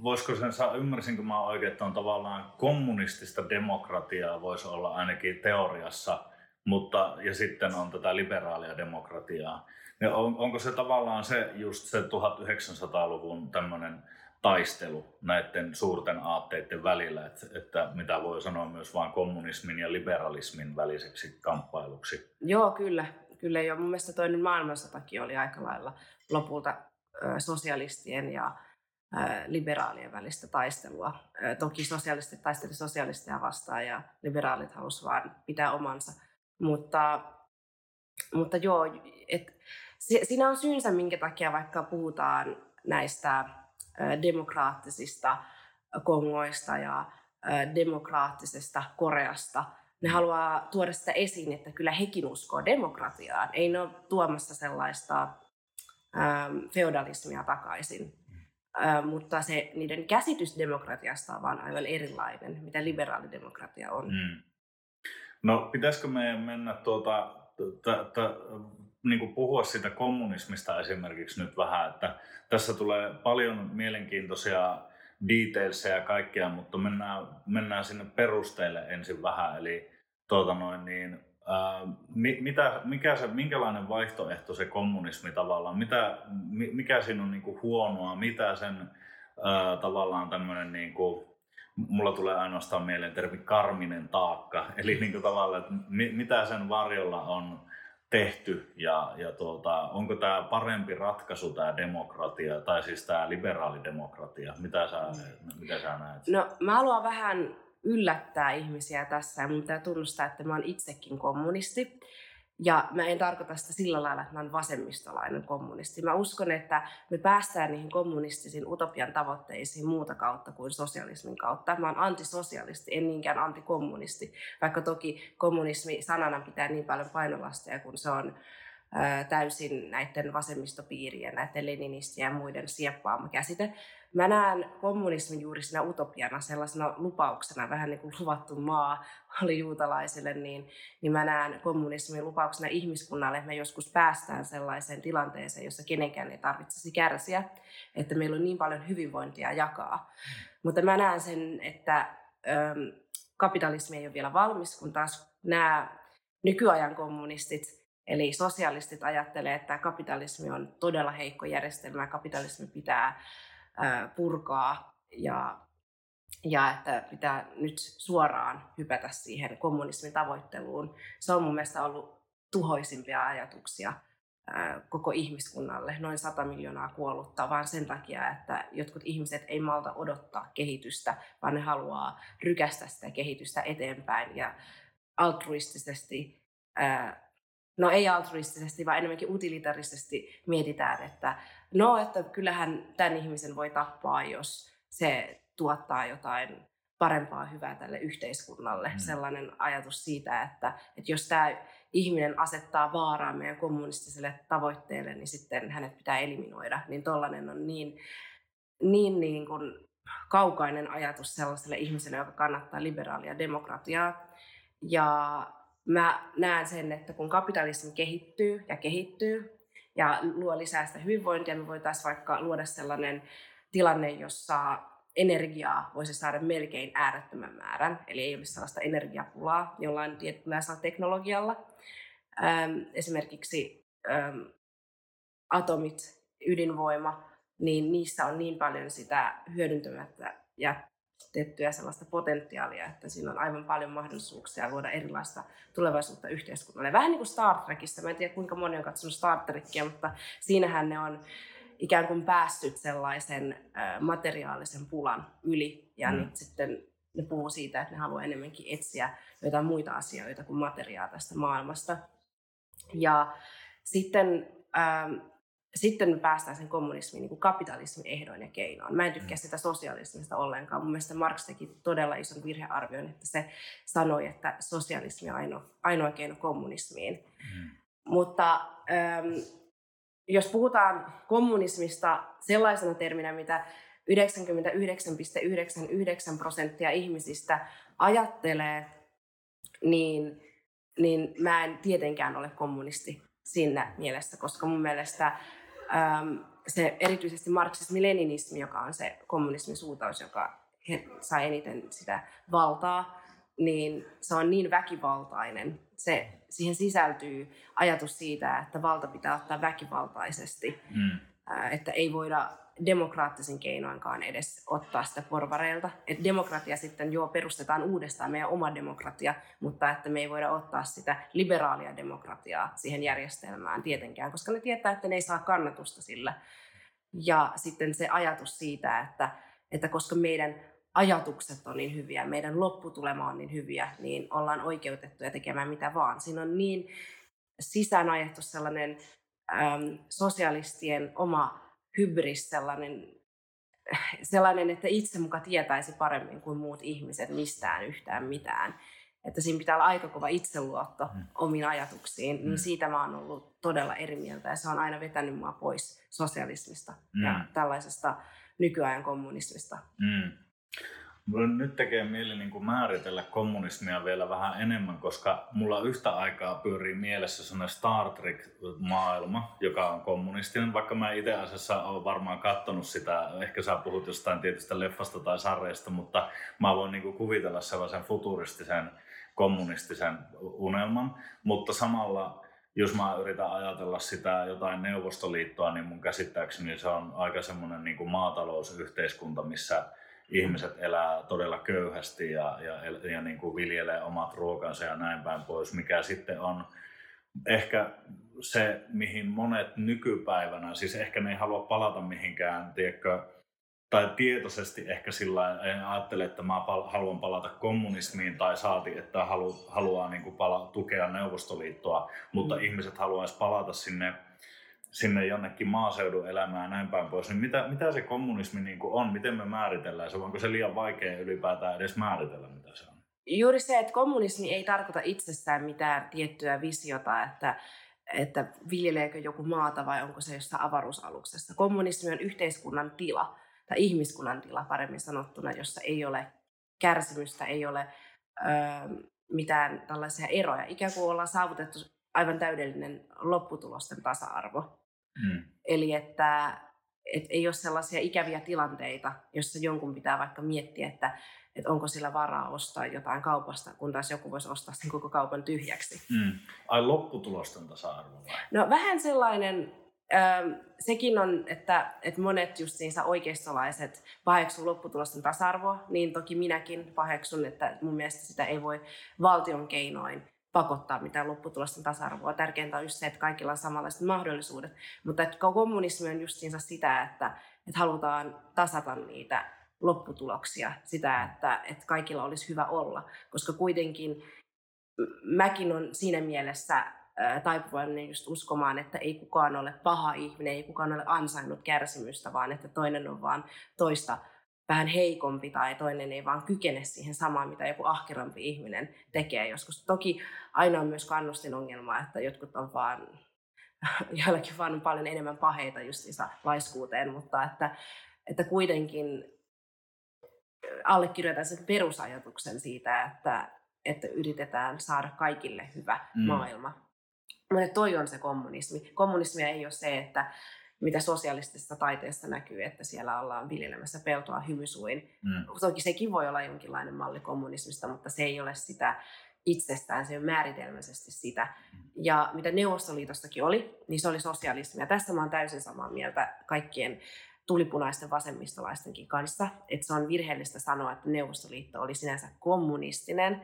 voisiko sen saa, ymmärsinkö mä oikein, että on tavallaan kommunistista demokratiaa voisi olla ainakin teoriassa, mutta ja sitten on tätä liberaalia demokratiaa. On, onko se tavallaan se just se 1900-luvun tämmöinen taistelu näiden suurten aatteiden välillä, että, että mitä voi sanoa myös vain kommunismin ja liberalismin väliseksi kamppailuksi. Joo, kyllä. Kyllä jo. Mun mielestä toinen maailmansotakin oli aika lailla lopulta sosialistien ja liberaalien välistä taistelua. Toki sosialistit taistelivat sosialisteja vastaan ja liberaalit halusivat vain pitää omansa. Mutta, mutta joo, et, siinä on syynsä, minkä takia vaikka puhutaan näistä demokraattisista Kongoista ja demokraattisesta Koreasta. Ne haluaa tuoda sitä esiin, että kyllä hekin uskoo demokratiaan. Ei ne ole tuomassa sellaista feodalismia takaisin. Mm. mutta se niiden käsitys demokratiasta on vaan aivan erilainen, mitä liberaalidemokratia on. Mm. No pitäisikö meidän mennä tuota, t- t- niin kuin puhua siitä kommunismista esimerkiksi nyt vähän, että tässä tulee paljon mielenkiintoisia detailseja ja kaikkea, mutta mennään, mennään sinne perusteille ensin vähän, eli tuota noin, niin, ää, mitä, mikä se, minkälainen vaihtoehto se kommunismi tavallaan, mitä, mikä siinä on niin kuin huonoa, mitä sen ää, tavallaan tämmöinen niin kuin mulla tulee ainoastaan mieleen termi karminen taakka. Eli niin kuin tavallaan, että mitä sen varjolla on tehty ja, ja tuota, onko tämä parempi ratkaisu tämä demokratia tai siis tämä liberaalidemokratia? Mitä sä, mitä sä näet? No mä haluan vähän yllättää ihmisiä tässä ja mun pitää tunnustaa, että mä oon itsekin kommunisti. Ja mä en tarkoita sitä sillä lailla, että mä oon vasemmistolainen kommunisti. Mä uskon, että me päästään niihin kommunistisiin utopian tavoitteisiin muuta kautta kuin sosialismin kautta. Mä oon antisosialisti, en niinkään antikommunisti, vaikka toki kommunismi sanana pitää niin paljon painolasteja, kun se on täysin näiden vasemmistopiirien, näiden leninistien ja muiden sieppaama käsite. Mä näen kommunismin juuri siinä utopiana, sellaisena lupauksena, vähän niin kuin luvattu maa oli juutalaisille, niin, niin mä näen kommunismin lupauksena ihmiskunnalle, että me joskus päästään sellaiseen tilanteeseen, jossa kenenkään ei tarvitsisi kärsiä, että meillä on niin paljon hyvinvointia jakaa. Mutta mä näen sen, että äm, kapitalismi ei ole vielä valmis, kun taas nämä nykyajan kommunistit, Eli sosialistit ajattelee, että kapitalismi on todella heikko järjestelmä kapitalismi pitää purkaa ja, ja että pitää nyt suoraan hypätä siihen kommunismin tavoitteluun. Se on mun mielestä ollut tuhoisimpia ajatuksia koko ihmiskunnalle, noin 100 miljoonaa kuollutta, vaan sen takia, että jotkut ihmiset ei malta odottaa kehitystä, vaan ne haluaa rykästä sitä kehitystä eteenpäin ja altruistisesti no ei altruistisesti, vaan enemmänkin utilitarisesti mietitään, että no, että kyllähän tämän ihmisen voi tappaa, jos se tuottaa jotain parempaa hyvää tälle yhteiskunnalle. Mm. Sellainen ajatus siitä, että, että jos tämä ihminen asettaa vaaraa meidän kommunistiselle tavoitteelle, niin sitten hänet pitää eliminoida. Niin tollainen on niin, niin, niin kuin kaukainen ajatus sellaiselle ihmiselle, joka kannattaa liberaalia demokratiaa. Ja mä näen sen, että kun kapitalismi kehittyy ja kehittyy ja luo lisää sitä hyvinvointia, me voitaisiin vaikka luoda sellainen tilanne, jossa energiaa voisi saada melkein äärettömän määrän, eli ei olisi sellaista energiapulaa jollain tietyllä teknologialla. Ähm, esimerkiksi ähm, atomit, ydinvoima, niin niissä on niin paljon sitä hyödyntämättä ja tiettyä sellaista potentiaalia, että siinä on aivan paljon mahdollisuuksia luoda erilaista tulevaisuutta yhteiskunnalle. Vähän niin kuin Star Trekissa, mä en tiedä kuinka moni on katsonut Star Trekia, mutta siinähän ne on ikään kuin päässyt sellaisen materiaalisen pulan yli ja mm. nyt sitten ne puhuu siitä, että ne haluaa enemmänkin etsiä jotain muita asioita kuin materiaa tästä maailmasta. Ja sitten ähm, sitten me päästään sen kommunismin niin kapitalismin ehdoin ja keinoin. Mä en tykkää mm. sitä sosialismista ollenkaan. Mun mielestä Marx teki todella ison virhearvion, että se sanoi, että sosialismi on ainoa, ainoa keino kommunismiin. Mm. Mutta ähm, jos puhutaan kommunismista sellaisena terminä, mitä 99,99 prosenttia ihmisistä ajattelee, niin, niin mä en tietenkään ole kommunisti siinä mielessä, koska mun mielestä se erityisesti marksismi-leninismi, joka on se kommunismin suuntaus, joka sai eniten sitä valtaa, niin se on niin väkivaltainen. Se, siihen sisältyy ajatus siitä, että valta pitää ottaa väkivaltaisesti. Mm. Äh, että ei voida demokraattisin keinoinkaan edes ottaa sitä porvareilta. Et demokratia sitten jo perustetaan uudestaan, meidän oma demokratia, mutta että me ei voida ottaa sitä liberaalia demokratiaa siihen järjestelmään tietenkään, koska ne tietää, että ne ei saa kannatusta sillä. Ja sitten se ajatus siitä, että, että koska meidän ajatukset on niin hyviä, meidän lopputulema on niin hyviä, niin ollaan oikeutettuja tekemään mitä vaan. Siinä on niin sisään ajettu sellainen äm, sosialistien oma hybris, sellainen, sellainen, että itse muka tietäisi paremmin kuin muut ihmiset mistään yhtään mitään. Että siinä pitää olla aika kova itseluotto mm. omiin ajatuksiin, niin mm. niin siitä mä oon ollut todella eri mieltä ja se on aina vetänyt mua pois sosialismista mm. ja tällaisesta nykyajan kommunismista. Mm. Mulla nyt tekee mieli niin kuin määritellä kommunismia vielä vähän enemmän, koska mulla yhtä aikaa pyörii mielessä sellainen Star Trek-maailma, joka on kommunistinen, vaikka mä itse asiassa olen varmaan katsonut sitä, ehkä sä puhut jostain tietystä leffasta tai sarjasta, mutta mä voin niin kuin kuvitella sellaisen futuristisen kommunistisen unelman, mutta samalla jos mä yritän ajatella sitä jotain Neuvostoliittoa, niin mun käsittääkseni se on aika semmoinen niin kuin maatalousyhteiskunta, missä ihmiset elää todella köyhästi ja, ja, ja niin kuin viljelee omat ruokansa ja näin päin pois, mikä sitten on ehkä se, mihin monet nykypäivänä, siis ehkä ne ei halua palata mihinkään, tiedätkö, tai tietoisesti ehkä sillä en ajattele, että mä haluan palata kommunismiin tai saati, että halu, haluaa niin kuin pala, tukea Neuvostoliittoa, mutta mm. ihmiset haluaisi palata sinne, sinne jonnekin maaseudun elämään ja näin päin pois. Niin mitä, mitä se kommunismi niin kuin on? Miten me määritellään se? Onko se liian vaikea ylipäätään edes määritellä, mitä se on? Juuri se, että kommunismi ei tarkoita itsessään mitään tiettyä visiota, että että viljeleekö joku maata vai onko se jossain avaruusaluksessa. Kommunismi on yhteiskunnan tila tai ihmiskunnan tila paremmin sanottuna, jossa ei ole kärsimystä, ei ole ö, mitään tällaisia eroja. Ikään kuin ollaan saavutettu aivan täydellinen lopputulosten tasa-arvo. Mm. Eli että et ei ole sellaisia ikäviä tilanteita, jossa jonkun pitää vaikka miettiä, että, että onko sillä varaa ostaa jotain kaupasta, kun taas joku voisi ostaa sen koko kaupan tyhjäksi. Mm. Ai lopputulosten tasa-arvo vai? No vähän sellainen, sekin on, että, että monet justiinsa oikeistolaiset paheksuu lopputulosten tasa-arvoa, niin toki minäkin paheksun, että mun mielestä sitä ei voi valtion keinoin pakottaa mitään lopputulosten tasa-arvoa. Tärkeintä on just se, että kaikilla on samanlaiset mahdollisuudet. Mutta että kommunismi on justiinsa sitä, että, että halutaan tasata niitä lopputuloksia, sitä, että, että kaikilla olisi hyvä olla. Koska kuitenkin mäkin on siinä mielessä taipuvainen just uskomaan, että ei kukaan ole paha ihminen, ei kukaan ole ansainnut kärsimystä, vaan että toinen on vaan toista vähän heikompi tai toinen ei vaan kykene siihen samaan, mitä joku ahkerampi ihminen tekee joskus. Toki aina on myös kannustin ongelma, että jotkut on vaan, [LAUGHS] joillakin vaan on paljon enemmän paheita justiinsa laiskuuteen, mutta että, että kuitenkin allekirjoitan sen perusajatuksen siitä, että, että yritetään saada kaikille hyvä mm. maailma. Mutta toi on se kommunismi. Kommunismia ei ole se, että mitä sosialistisessa taiteessa näkyy, että siellä ollaan viljelemässä peltoa hymysuin. Mm. Toki sekin voi olla jonkinlainen malli kommunismista, mutta se ei ole sitä itsestään, se on määritelmäisesti sitä. Mm. Ja mitä Neuvostoliitostakin oli, niin se oli sosialismia. Tästä mä oon täysin samaa mieltä kaikkien tulipunaisten vasemmistolaistenkin kanssa, että se on virheellistä sanoa, että Neuvostoliitto oli sinänsä kommunistinen,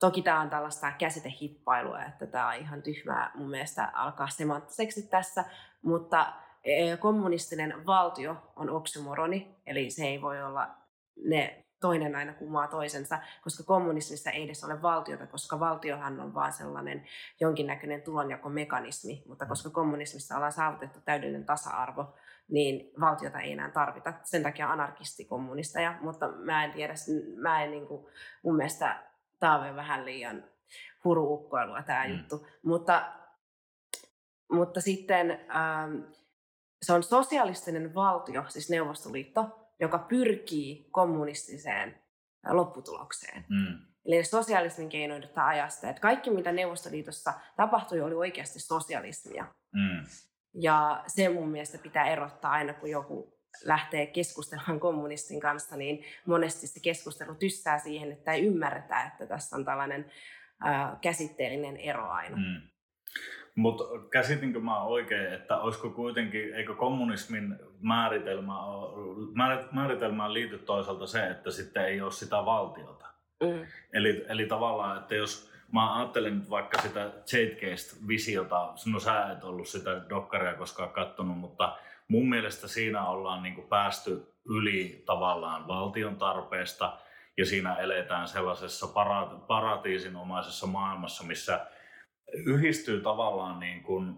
Toki tämä on tällaista käsitehippailua, että tämä on ihan tyhmää mun mielestä alkaa semanttiseksi tässä, mutta kommunistinen valtio on oksymoroni, eli se ei voi olla ne toinen aina kumaa toisensa, koska kommunismissa ei edes ole valtiota, koska valtiohan on vaan sellainen jonkinnäköinen tulonjakomekanismi, mutta koska kommunismissa ollaan saavutettu täydellinen tasa-arvo, niin valtiota ei enää tarvita. Sen takia anarkistikommunisteja, mutta mä en tiedä, mä en niin kuin, mun mielestä tämä on vähän liian huruukkoilua tämä mm. juttu. Mutta, mutta sitten ähm, se on sosialistinen valtio, siis Neuvostoliitto, joka pyrkii kommunistiseen lopputulokseen. Mm. Eli sosialismin keinoiduttaa ajasta. Että kaikki, mitä Neuvostoliitossa tapahtui, oli oikeasti sosialismia. Mm. Ja se mun mielestä pitää erottaa aina, kun joku lähtee keskustelemaan kommunistin kanssa, niin monesti se keskustelu tyssää siihen, että ei ymmärretä, että tässä on tällainen äh, käsitteellinen ero aina. Mm. Mutta käsitinkö mä oikein, että olisiko kuitenkin, eikö kommunismin määritelmä, määritelmään liity toisaalta se, että sitten ei ole sitä valtiota? Mm. Eli, eli tavallaan, että jos mä ajattelen nyt vaikka sitä Zeitgeist-visiota, no sä et ollut sitä dokkaria koskaan kattonut, mutta mun mielestä siinä ollaan niin päästy yli tavallaan valtion tarpeesta ja siinä eletään sellaisessa para- paratiisinomaisessa maailmassa, missä yhdistyy tavallaan niin kuin,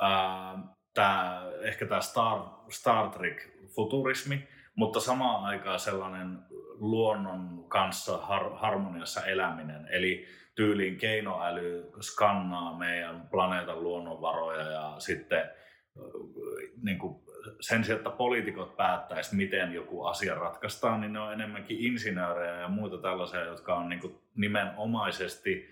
ää, tää, ehkä tämä Star, Star Trek-futurismi, mutta samaan aikaan sellainen luonnon kanssa har, harmoniassa eläminen. Eli tyyliin keinoäly skannaa meidän planeetan luonnonvaroja ja sitten niin kuin sen sijaan, että poliitikot päättäisi, miten joku asia ratkaistaan, niin ne on enemmänkin insinöörejä ja muita tällaisia, jotka on niin kuin nimenomaisesti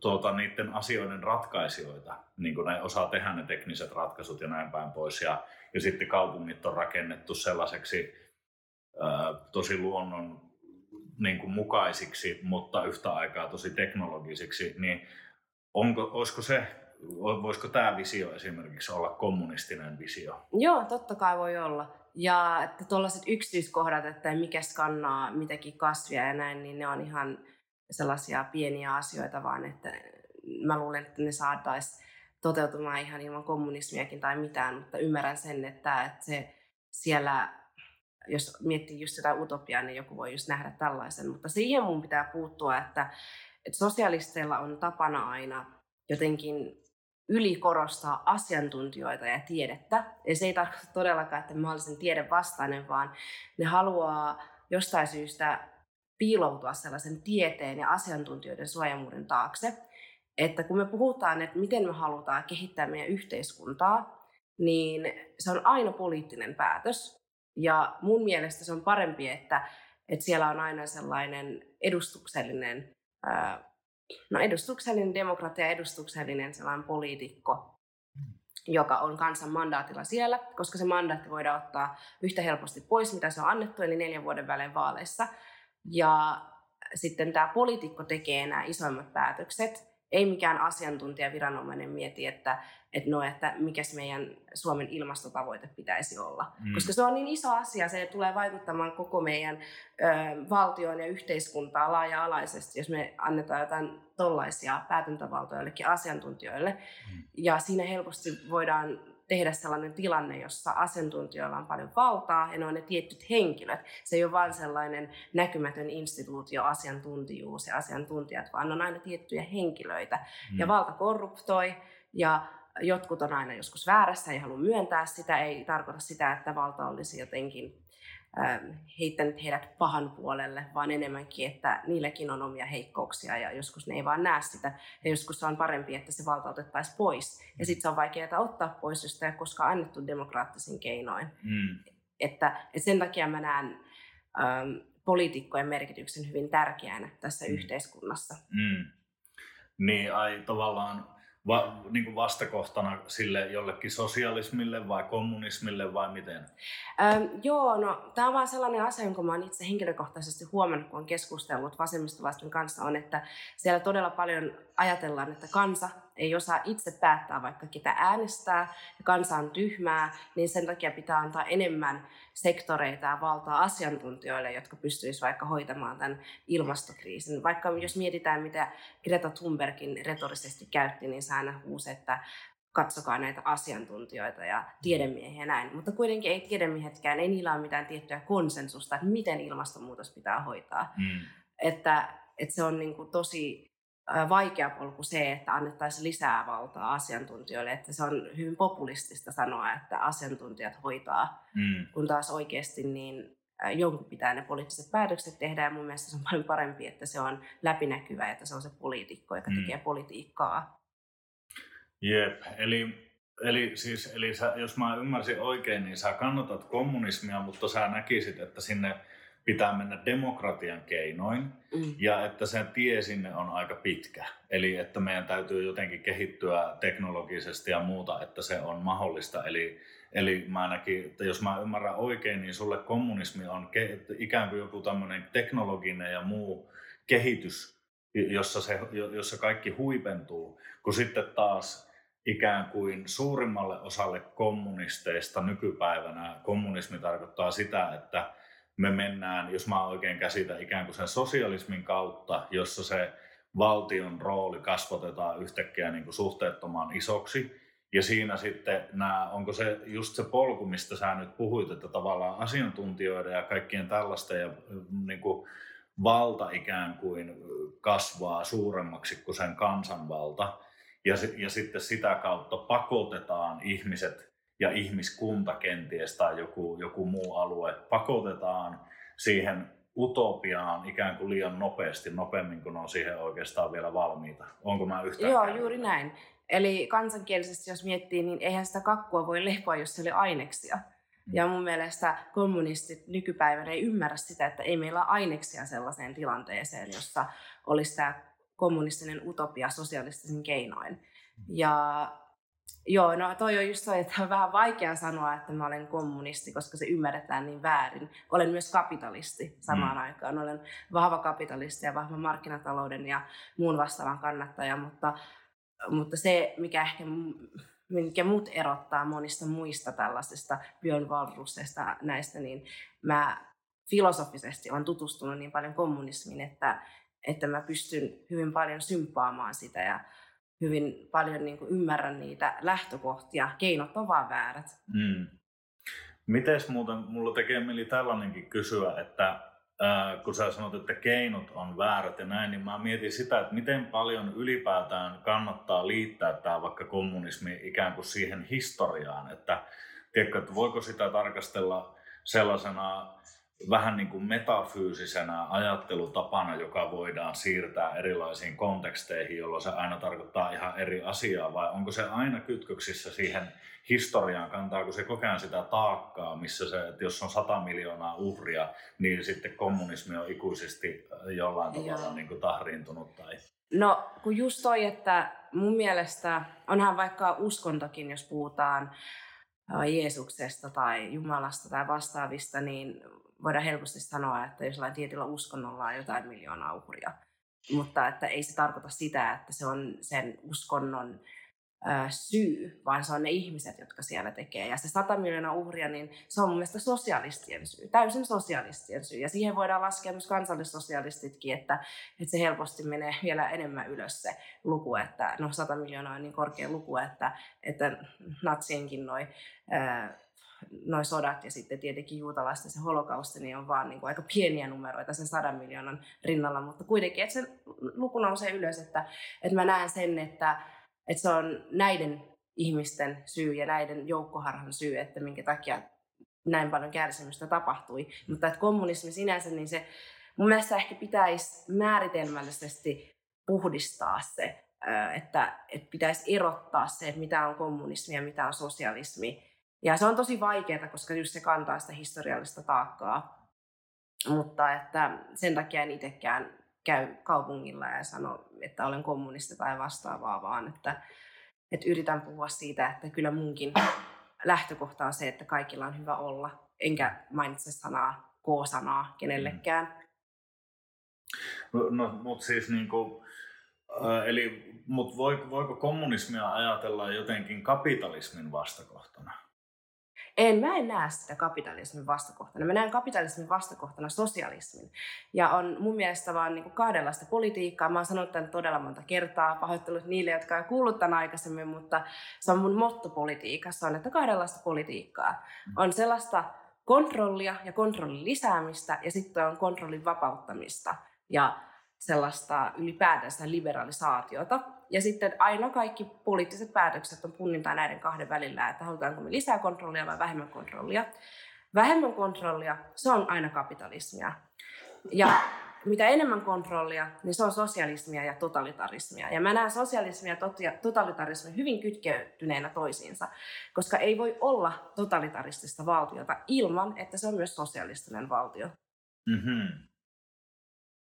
tuota, niiden asioiden ratkaisijoita. Niin kuin ne osaa tehdä ne tekniset ratkaisut ja näin päin pois. Ja, ja sitten kaupungit on rakennettu sellaiseksi ää, tosi luonnon niin kuin mukaisiksi, mutta yhtä aikaa tosi teknologisiksi, niin onko, olisiko se voisiko tämä visio esimerkiksi olla kommunistinen visio? Joo, totta kai voi olla. Ja että tuollaiset yksityiskohdat, että mikä skannaa mitäkin kasvia ja näin, niin ne on ihan sellaisia pieniä asioita, vaan että mä luulen, että ne saataisiin toteutumaan ihan ilman kommunismiakin tai mitään, mutta ymmärrän sen, että, että se siellä, jos miettii just sitä utopiaa, niin joku voi just nähdä tällaisen, mutta siihen mun pitää puuttua, että, että sosialisteilla on tapana aina jotenkin ylikorostaa asiantuntijoita ja tiedettä. Ja se ei tarkoita todellakaan, että mä olisin tiedevastainen, vaan ne haluaa jostain syystä piiloutua sellaisen tieteen ja asiantuntijoiden suojamuuden taakse. Että kun me puhutaan, että miten me halutaan kehittää meidän yhteiskuntaa, niin se on aina poliittinen päätös. Ja mun mielestä se on parempi, että, että siellä on aina sellainen edustuksellinen no edustuksellinen demokratia, edustuksellinen sellainen poliitikko, joka on kansan mandaatilla siellä, koska se mandaatti voidaan ottaa yhtä helposti pois, mitä se on annettu, eli neljän vuoden välein vaaleissa. Ja sitten tämä poliitikko tekee nämä isoimmat päätökset, ei mikään asiantuntijaviranomainen mieti, että, että, no, että mikä meidän Suomen ilmastotavoite pitäisi olla. Mm. Koska se on niin iso asia, se tulee vaikuttamaan koko meidän ö, valtioon ja yhteiskuntaa laaja-alaisesti, jos me annetaan jotain tollaisia päätäntävaltoja jollekin asiantuntijoille. Mm. Ja siinä helposti voidaan tehdä sellainen tilanne, jossa asiantuntijoilla on paljon valtaa ja ne on ne tietyt henkilöt. Se ei ole vain sellainen näkymätön instituutio, asiantuntijuus ja asiantuntijat, vaan on aina tiettyjä henkilöitä. Mm. Ja valta korruptoi ja jotkut on aina joskus väärässä ja halua myöntää sitä. Ei tarkoita sitä, että valta olisi jotenkin heittänyt heidät pahan puolelle, vaan enemmänkin, että niilläkin on omia heikkouksia ja joskus ne ei vaan näe sitä. Ja joskus se on parempi, että se valta otettaisiin pois. Ja sitten se on vaikeaa ottaa pois, jos sitä ei koskaan annettu demokraattisin keinoin. Mm. Että, että sen takia mä näen ähm, poliitikkojen merkityksen hyvin tärkeänä tässä mm. yhteiskunnassa. Mm. Niin, ai tavallaan va, niin kuin vastakohtana sille jollekin sosialismille vai kommunismille vai miten? Ähm, joo, no tämä on vaan sellainen asia, jonka mä itse henkilökohtaisesti huomannut, kun olen keskustellut vasemmistolaisten kanssa, on, että siellä todella paljon ajatellaan, että kansa ei osaa itse päättää vaikka ketä äänestää ja kansa on tyhmää, niin sen takia pitää antaa enemmän sektoreita ja valtaa asiantuntijoille, jotka pystyisivät vaikka hoitamaan tämän ilmastokriisin. Vaikka jos mietitään, mitä Greta Thunbergin retorisesti käytti, niin se aina huusi, että katsokaa näitä asiantuntijoita ja tiedemiehiä ja näin. Mutta kuitenkin ei tiedemiehetkään, ei niillä ole mitään tiettyä konsensusta, että miten ilmastonmuutos pitää hoitaa. Mm. Että, että se on niin kuin tosi vaikea polku se, että annettaisiin lisää valtaa asiantuntijoille, että se on hyvin populistista sanoa, että asiantuntijat hoitaa, mm. kun taas oikeasti niin jonkun pitää ne poliittiset päätökset tehdä ja mun mielestä se on paljon parempi, että se on läpinäkyvä, että se on se poliitikko, joka mm. tekee politiikkaa. Jep, eli, eli, siis, eli sä, jos mä ymmärsin oikein, niin sä kannatat kommunismia, mutta sä näkisit, että sinne pitää mennä demokratian keinoin mm. ja että sen tie sinne on aika pitkä. Eli että meidän täytyy jotenkin kehittyä teknologisesti ja muuta, että se on mahdollista. Eli, eli mä ainakin, että jos mä ymmärrän oikein, niin sulle kommunismi on ke, ikään kuin joku tämmöinen teknologinen ja muu kehitys, jossa, se, jossa kaikki huipentuu, kun sitten taas ikään kuin suurimmalle osalle kommunisteista nykypäivänä kommunismi tarkoittaa sitä, että me mennään, jos mä oikein käsitän, ikään kuin sen sosialismin kautta, jossa se valtion rooli kasvatetaan yhtäkkiä niin kuin suhteettoman isoksi. Ja siinä sitten nämä, onko se just se polku, mistä sä nyt puhuit, että tavallaan asiantuntijoiden ja kaikkien tällaisten ja niin kuin valta ikään kuin kasvaa suuremmaksi kuin sen kansanvalta. Ja, ja sitten sitä kautta pakotetaan ihmiset ja ihmiskunta kenties tai joku, joku muu alue pakotetaan siihen utopiaan ikään kuin liian nopeasti, nopeammin kuin on siihen oikeastaan vielä valmiita. Onko mä yhtään Joo, juuri näin. Eli kansankielisesti jos miettii, niin eihän sitä kakkua voi lepoa, jos se oli aineksia. Mm. Ja mun mielestä kommunistit nykypäivänä ei ymmärrä sitä, että ei meillä ole aineksia sellaiseen tilanteeseen, jossa olisi tämä kommunistinen utopia sosialistisin keinoin. Ja Joo, no toi on just toi, että on vähän vaikea sanoa, että mä olen kommunisti, koska se ymmärretään niin väärin. Olen myös kapitalisti samaan mm. aikaan. Olen vahva kapitalisti ja vahva markkinatalouden ja muun vastaavan kannattaja, mutta, mutta se, mikä ehkä mikä mut erottaa monista muista tällaisista Björn Wahlroosista näistä, niin mä filosofisesti olen tutustunut niin paljon kommunismiin, että, että mä pystyn hyvin paljon symppaamaan sitä ja hyvin paljon niin kuin ymmärrän niitä lähtökohtia. Keinot on vaan väärät. Mm. Mites muuten, mulla tekee mieli tällainenkin kysyä, että kun sä sanot, että keinot on väärät ja näin, niin mä mietin sitä, että miten paljon ylipäätään kannattaa liittää tämä vaikka kommunismi ikään kuin siihen historiaan, että, tiedätkö, että voiko sitä tarkastella sellaisena vähän niin kuin metafyysisenä ajattelutapana, joka voidaan siirtää erilaisiin konteksteihin, jolloin se aina tarkoittaa ihan eri asiaa, vai onko se aina kytköksissä siihen historiaan, kantaako se koko ajan sitä taakkaa, missä se, että jos on 100 miljoonaa uhria, niin sitten kommunismi on ikuisesti jollain tavalla niin kuin tahriintunut tai... No, kun just toi, että mun mielestä onhan vaikka uskontokin, jos puhutaan Jeesuksesta tai Jumalasta tai vastaavista, niin voidaan helposti sanoa, että jos jollain tietyllä uskonnolla on jotain miljoonaa uhria. Mutta että ei se tarkoita sitä, että se on sen uskonnon syy, vaan se on ne ihmiset, jotka siellä tekee. Ja se 100 miljoonaa uhria, niin se on mun mielestä sosialistien syy, täysin sosialistien syy. Ja siihen voidaan laskea myös kansallissosialistitkin, että, että se helposti menee vielä enemmän ylös se luku, että no 100 miljoonaa on niin korkea luku, että, että natsienkin noin noi sodat ja sitten tietenkin juutalaisten se holokausti, niin on vaan niin kuin aika pieniä numeroita sen sadan miljoonan rinnalla, mutta kuitenkin, että se luku nousee ylös, että, että mä näen sen, että, että se on näiden ihmisten syy ja näiden joukkoharhan syy, että minkä takia näin paljon kärsimystä tapahtui. Mutta että kommunismi sinänsä, niin se mun mielestä ehkä pitäisi määritelmällisesti puhdistaa se, että, että pitäisi erottaa se, että mitä on kommunismi ja mitä on sosialismi ja se on tosi vaikeaa, koska just se kantaa sitä historiallista taakkaa. Mutta että sen takia en itsekään käy kaupungilla ja sano, että olen kommunista tai vastaavaa, vaan että, että yritän puhua siitä, että kyllä munkin lähtökohta on se, että kaikilla on hyvä olla, enkä mainitse sanaa, K-sanaa kenellekään. No, no mutta siis niin kuin, äh, eli, mut voiko, voiko kommunismia ajatella jotenkin kapitalismin vastakohtana? En, mä en näe sitä kapitalismin vastakohtana. Mä näen kapitalismin vastakohtana sosialismin. Ja on mun mielestä vaan niin kahdenlaista politiikkaa. Mä oon sanonut tämän todella monta kertaa. Pahoittelut niille, jotka on kuullut tämän aikaisemmin, mutta se on mun motto politiikassa, on, että kahdenlaista politiikkaa. On sellaista kontrollia ja kontrollin lisäämistä ja sitten on kontrollin vapauttamista. Ja sellaista ylipäätänsä liberalisaatiota. Ja sitten aina kaikki poliittiset päätökset on punnintaa näiden kahden välillä, että halutaanko me lisää kontrollia vai vähemmän kontrollia. Vähemmän kontrollia, se on aina kapitalismia. Ja mitä enemmän kontrollia, niin se on sosialismia ja totalitarismia. Ja mä näen sosialismia ja totalitarismia hyvin kytkeytyneenä toisiinsa, koska ei voi olla totalitaristista valtiota ilman, että se on myös sosialistinen valtio. Mm-hmm.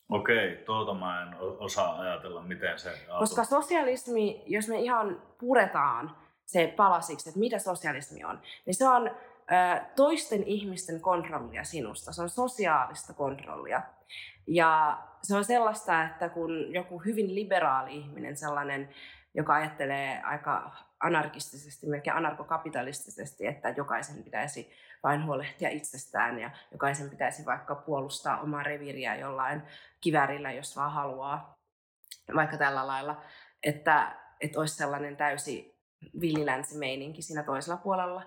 Okei, tuota mä en osaa ajatella, miten se... Koska sosialismi, jos me ihan puretaan se palasiksi, että mitä sosialismi on, niin se on ö, toisten ihmisten kontrollia sinusta. Se on sosiaalista kontrollia. Ja se on sellaista, että kun joku hyvin liberaali ihminen, sellainen, joka ajattelee aika anarkistisesti, melkein anarkokapitalistisesti, että jokaisen pitäisi vain huolehtia itsestään ja jokaisen pitäisi vaikka puolustaa omaa reviiriä jollain kivärillä, jos vaan haluaa, vaikka tällä lailla, että, että olisi sellainen täysi villilänsimeininki siinä toisella puolella.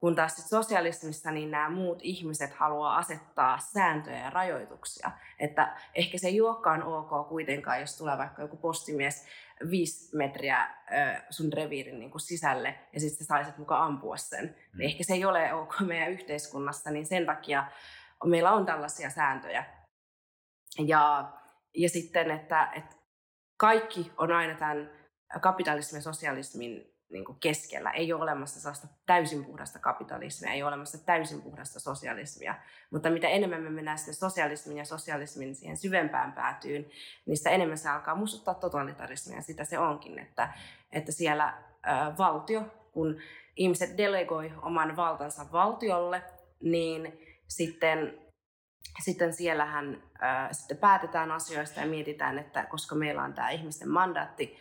Kun taas sit sosialismissa niin nämä muut ihmiset haluaa asettaa sääntöjä ja rajoituksia. Että ehkä se ei olekaan ok kuitenkaan, jos tulee vaikka joku postimies viisi metriä sun reviirin niin kuin sisälle ja sitten saisit mukaan ampua sen. Mm. Ehkä se ei ole ok meidän yhteiskunnassa, niin sen takia meillä on tällaisia sääntöjä. Ja, ja sitten, että, että kaikki on aina tämän kapitalismin ja sosialismin niin kuin keskellä. Ei ole olemassa sellaista täysin puhdasta kapitalismia, ei ole olemassa täysin puhdasta sosialismia. Mutta mitä enemmän me mennään sitten sosialismin ja sosialismin siihen syvempään päätyyn, niin sitä enemmän se alkaa muistuttaa totalitarismia. Sitä se onkin, että, että siellä ä, valtio, kun ihmiset delegoi oman valtansa valtiolle, niin sitten sitten siellähän ää, sitten päätetään asioista ja mietitään, että koska meillä on tämä ihmisten mandaatti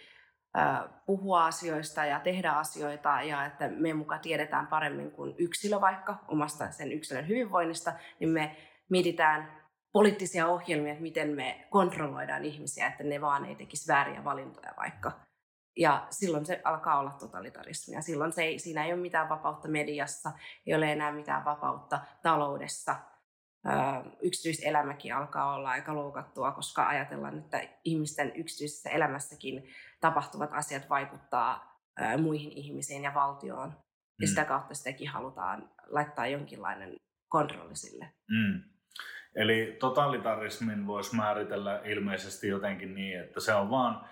puhua asioista ja tehdä asioita ja että me mukaan tiedetään paremmin kuin yksilö vaikka omasta sen yksilön hyvinvoinnista, niin me mietitään poliittisia ohjelmia, että miten me kontrolloidaan ihmisiä, että ne vaan ei tekisi vääriä valintoja vaikka. Ja silloin se alkaa olla totalitarismia. Silloin se ei, siinä ei ole mitään vapautta mediassa, ei ole enää mitään vapautta taloudessa. yksityiselämäkin alkaa olla aika loukattua, koska ajatellaan, että ihmisten yksityisessä elämässäkin tapahtuvat asiat vaikuttaa muihin ihmisiin ja valtioon. Ja mm. sitä kautta sitäkin halutaan laittaa jonkinlainen kontrolli sille. Mm. Eli totalitarismin voisi määritellä ilmeisesti jotenkin niin, että se on vaan,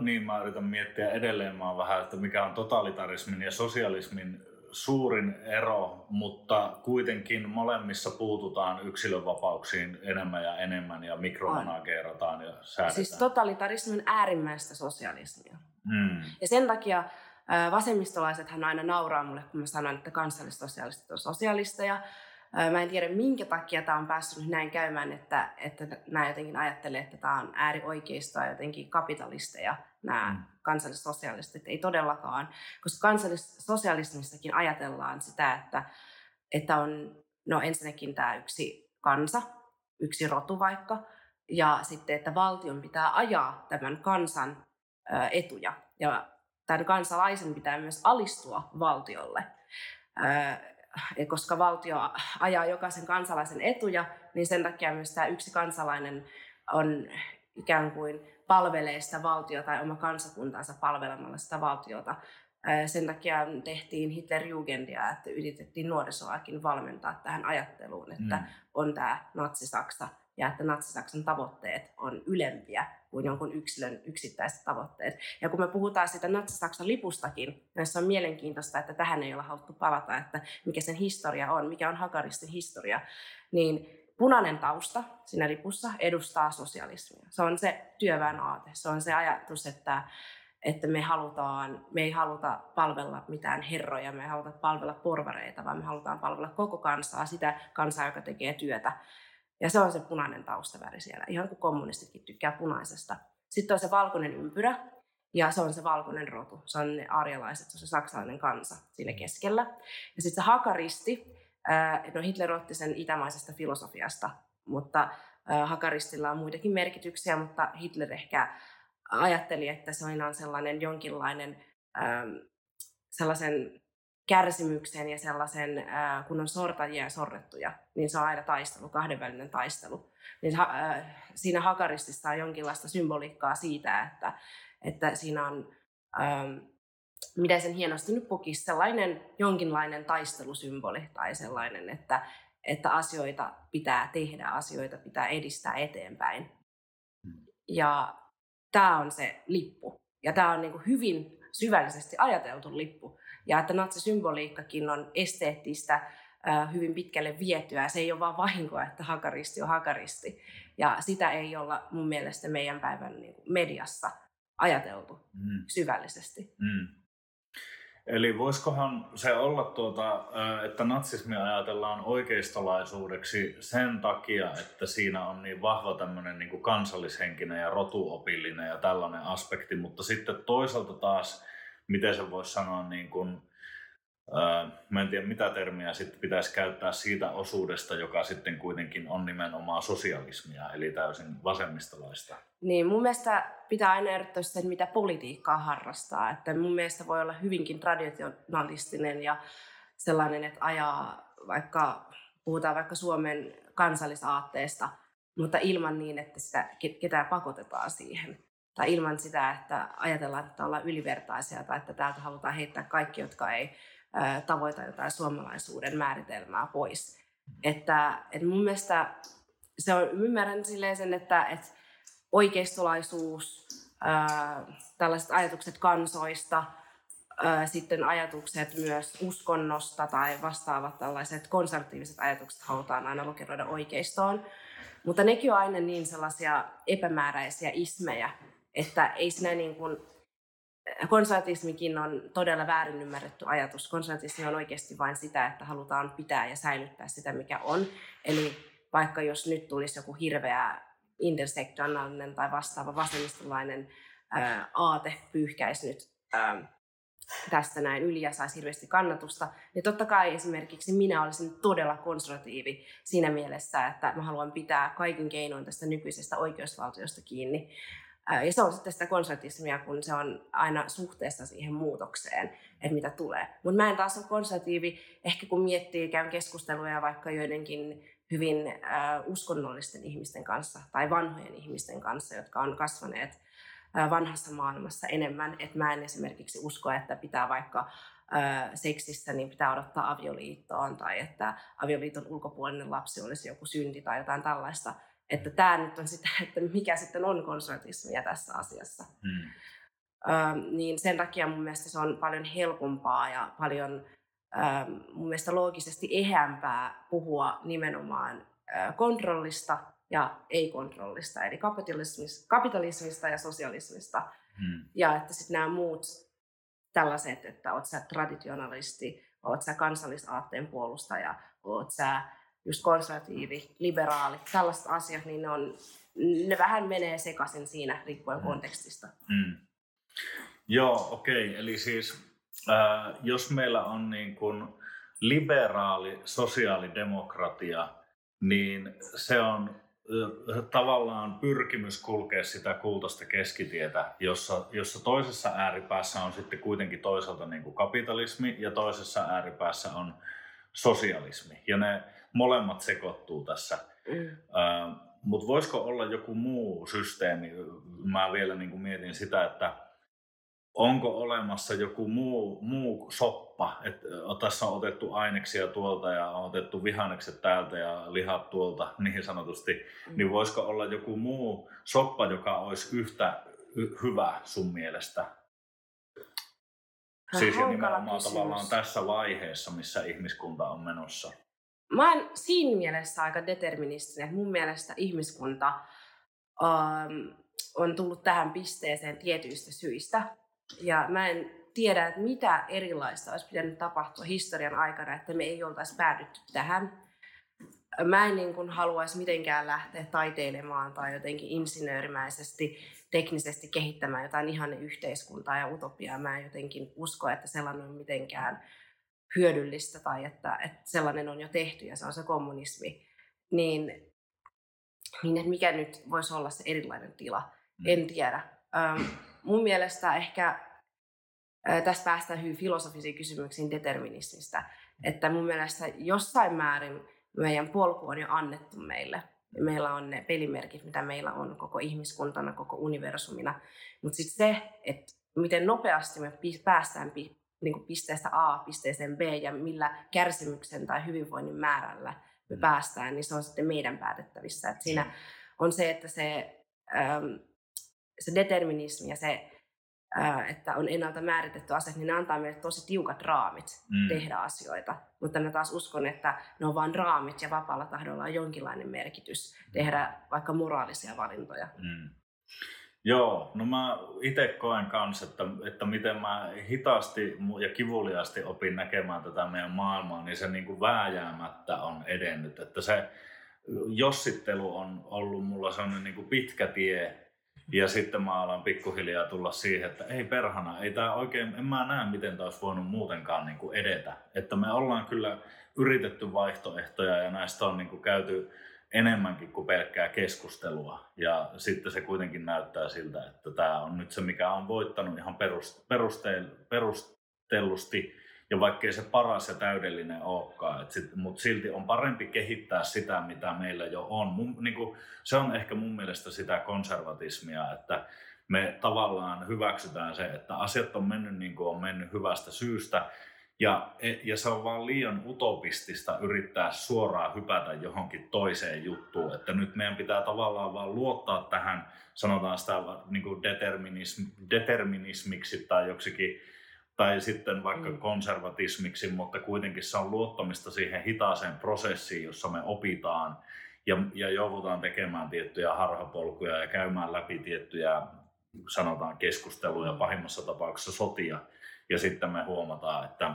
niin mä yritän miettiä edelleen mä vähän, että mikä on totalitarismin ja sosialismin suurin ero, mutta kuitenkin molemmissa puututaan yksilönvapauksiin enemmän ja enemmän ja mikromanageerataan ja säädetään. Siis totalitarismi on äärimmäistä sosialismia. Hmm. Ja sen takia vasemmistolaisethan aina nauraa mulle, kun mä sanon, että kansallissosialistit on sosialisteja. Mä en tiedä, minkä takia tämä on päässyt näin käymään, että, että nämä jotenkin ajattelee, että tämä on äärioikeistoa jotenkin kapitalisteja, nämä mm. kansallissosialistit. Ei todellakaan, koska kansallissosialismissakin ajatellaan sitä, että, että on no ensinnäkin tämä yksi kansa, yksi rotu vaikka, ja sitten, että valtion pitää ajaa tämän kansan etuja. Ja tämän kansalaisen pitää myös alistua valtiolle koska valtio ajaa jokaisen kansalaisen etuja, niin sen takia myös tämä yksi kansalainen on ikään kuin palvelee sitä valtiota tai oma kansakuntansa palvelemalla sitä valtiota. Sen takia tehtiin Hitlerjugendia, että yritettiin nuorisoakin valmentaa tähän ajatteluun, että mm. on tämä natsi-Saksa ja että natsi-Saksan tavoitteet on ylempiä kuin jonkun yksilön yksittäiset tavoitteet. Ja kun me puhutaan siitä natsi-Saksan lipustakin, se on mielenkiintoista, että tähän ei ole haluttu palata, että mikä sen historia on, mikä on Hakaristin historia, niin punainen tausta siinä lipussa edustaa sosialismia. Se on se työväen aate, se on se ajatus, että että me, halutaan, me ei haluta palvella mitään herroja, me ei haluta palvella porvareita, vaan me halutaan palvella koko kansaa, sitä kansaa, joka tekee työtä ja se on se punainen taustaväri siellä, ihan kuin kommunistitkin tykkää punaisesta. Sitten on se valkoinen ympyrä, ja se on se valkoinen rotu. Se on ne arjalaiset, se on se saksalainen kansa siinä keskellä. Ja sitten se hakaristi, no Hitler otti sen itämaisesta filosofiasta, mutta hakaristilla on muitakin merkityksiä, mutta Hitler ehkä ajatteli, että se on sellainen jonkinlainen sellaisen kärsimyksen ja sellaisen, kun on sortajia ja sorrettuja, niin se on aina taistelu, kahdenvälinen taistelu. Niin siinä hakaristissa on jonkinlaista symboliikkaa siitä, että, että siinä on, ähm, miten sen hienosti nyt pukisi, sellainen jonkinlainen taistelusymboli tai sellainen, että, että asioita pitää tehdä, asioita pitää edistää eteenpäin. Hmm. Ja tämä on se lippu. Ja tämä on niin kuin hyvin syvällisesti ajateltu lippu. Ja että natsisymboliikkakin on esteettistä, hyvin pitkälle vietyä. Se ei ole vain vahinkoa, että hakaristi on hakaristi. Ja sitä ei olla mun mielestä meidän päivän niin mediassa ajateltu mm. syvällisesti. Mm. Eli voisikohan se olla, tuota, että natsismi ajatellaan oikeistolaisuudeksi sen takia, että siinä on niin vahva tämmöinen niin kuin kansallishenkinen ja rotuopillinen ja tällainen aspekti, mutta sitten toisaalta taas miten se voisi sanoa, niin kuin, ää, mä en tiedä mitä termiä sitten pitäisi käyttää siitä osuudesta, joka sitten kuitenkin on nimenomaan sosialismia, eli täysin vasemmistolaista. Niin, mun mielestä pitää aina erottaa sen, mitä politiikkaa harrastaa. Että mun mielestä voi olla hyvinkin traditionalistinen ja sellainen, että ajaa vaikka, puhutaan vaikka Suomen kansallisaatteesta, mutta ilman niin, että sitä ketään pakotetaan siihen tai ilman sitä, että ajatellaan, että ollaan ylivertaisia tai että täältä halutaan heittää kaikki, jotka ei tavoita jotain suomalaisuuden määritelmää pois. Että, että mun mielestä se on, ymmärrän silleen sen, että, että oikeistolaisuus, ää, tällaiset ajatukset kansoista, ää, sitten ajatukset myös uskonnosta tai vastaavat tällaiset konservatiiviset ajatukset halutaan aina lokeroida oikeistoon. Mutta nekin on aina niin sellaisia epämääräisiä ismejä, että ei siinä niin kuin, konservatismikin on todella väärin ymmärretty ajatus. Konservatismi on oikeasti vain sitä, että halutaan pitää ja säilyttää sitä, mikä on. Eli vaikka jos nyt tulisi joku hirveä intersektionaalinen tai vastaava vasemmistolainen ää, aate pyyhkäisi nyt ää, tästä näin yli ja saisi hirveästi kannatusta, niin totta kai esimerkiksi minä olisin todella konservatiivi siinä mielessä, että mä haluan pitää kaikin keinoin tästä nykyisestä oikeusvaltiosta kiinni. Ja se on sitten sitä konservatismia, kun se on aina suhteessa siihen muutokseen, että mitä tulee. Mutta mä en taas ole konservatiivi, ehkä kun miettii, käyn keskusteluja vaikka joidenkin hyvin äh, uskonnollisten ihmisten kanssa tai vanhojen ihmisten kanssa, jotka on kasvaneet vanhassa maailmassa enemmän. Että mä en esimerkiksi usko, että pitää vaikka seksissä niin pitää odottaa avioliittoon tai että avioliiton ulkopuolinen lapsi olisi joku synti tai jotain tällaista. Että tämä nyt on sitä, että mikä sitten on konservatismia tässä asiassa. Hmm. Ö, niin sen takia mun mielestä se on paljon helpompaa ja paljon ö, mun mielestä loogisesti ehämpää puhua nimenomaan ö, kontrollista ja ei-kontrollista, eli kapitalismista, kapitalismista ja sosialismista. Hmm. Ja että sitten nämä muut tällaiset, että oot sä traditionalisti, oot sä kansallisaatteen puolustaja, oot sä just konservatiivi, liberaali, tällaiset asiat, niin ne, on, ne vähän menee sekaisin siinä riippuen hmm. kontekstista. Hmm. Joo, okei. Okay. Eli siis äh, jos meillä on niin kuin liberaali sosiaalidemokratia, niin se on tavallaan pyrkimys kulkea sitä kultaista keskitietä, jossa, jossa toisessa ääripäässä on sitten kuitenkin toisaalta niin kuin kapitalismi ja toisessa ääripäässä on sosialismi. Ja ne molemmat sekoittuu tässä. Mm. Uh, Mutta voisiko olla joku muu systeemi? Mä vielä niin kuin mietin sitä, että onko olemassa joku muu, muu soppa, että tässä on otettu aineksia tuolta ja on otettu vihannekset täältä ja lihat tuolta [LAUGHS] niin sanotusti, mm. niin voisiko olla joku muu soppa, joka olisi yhtä hyvä sun mielestä? Siis ja nimenomaan kysymys. tavallaan tässä vaiheessa, missä ihmiskunta on menossa. Mä oon siinä mielessä aika deterministinen, että mun mielestä ihmiskunta um, on tullut tähän pisteeseen tietyistä syistä. Ja mä en tiedä, että mitä erilaista olisi pitänyt tapahtua historian aikana, että me ei oltaisi päädytty tähän. Mä en niin kuin haluaisi mitenkään lähteä taiteilemaan tai jotenkin insinöörimäisesti, teknisesti kehittämään jotain ihanne yhteiskuntaa ja utopiaa. Mä en jotenkin usko, että sellainen on mitenkään hyödyllistä tai että, että sellainen on jo tehty ja se on se kommunismi. Niin, niin että mikä nyt voisi olla se erilainen tila, en tiedä. Um, mun mielestä ehkä tästä päästään hyvin filosofisiin kysymyksiin determinismista. Että mun mielestä jossain määrin meidän polku on jo annettu meille. Meillä on ne pelimerkit, mitä meillä on koko ihmiskuntana, koko universumina. Mutta sitten se, että miten nopeasti me päästään niin kuin pisteestä A pisteeseen B ja millä kärsimyksen tai hyvinvoinnin määrällä me mm. päästään, niin se on sitten meidän päätettävissä. Et siinä on se, että se se determinismi ja se, että on ennalta määritetty asiat, niin ne antaa meille tosi tiukat raamit mm. tehdä asioita. Mutta mä taas uskon, että ne on vain raamit ja vapaalla tahdolla on jonkinlainen merkitys tehdä vaikka moraalisia valintoja. Mm. Joo, no mä itse koen kanssa, että, että miten mä hitaasti ja kivuliasti opin näkemään tätä meidän maailmaa, niin se niin kuin vääjäämättä on edennyt. Että se jossittelu on ollut mulla sellainen niin kuin pitkä tie ja sitten mä alan pikkuhiljaa tulla siihen, että ei perhana, ei tää oikein, en mä näe miten tämä olisi voinut muutenkaan niin kuin edetä. Että me ollaan kyllä yritetty vaihtoehtoja ja näistä on niin kuin käyty enemmänkin kuin pelkkää keskustelua. Ja sitten se kuitenkin näyttää siltä, että tämä on nyt se, mikä on voittanut ihan perustellusti ja vaikkei se paras ja täydellinen olekaan, mutta silti on parempi kehittää sitä, mitä meillä jo on. Mun, niin kuin, se on ehkä mun mielestä sitä konservatismia, että me tavallaan hyväksytään se, että asiat on mennyt niin kuin on mennyt hyvästä syystä, ja, e, ja se on vaan liian utopistista yrittää suoraan hypätä johonkin toiseen juttuun, että nyt meidän pitää tavallaan vaan luottaa tähän, sanotaan sitä niin kuin determinism, determinismiksi tai joksikin tai sitten vaikka mm. konservatismiksi, mutta kuitenkin se on luottamista siihen hitaaseen prosessiin, jossa me opitaan ja, ja joudutaan tekemään tiettyjä harhapolkuja ja käymään läpi tiettyjä, sanotaan, keskusteluja, mm. pahimmassa tapauksessa sotia. Ja sitten me huomataan, että,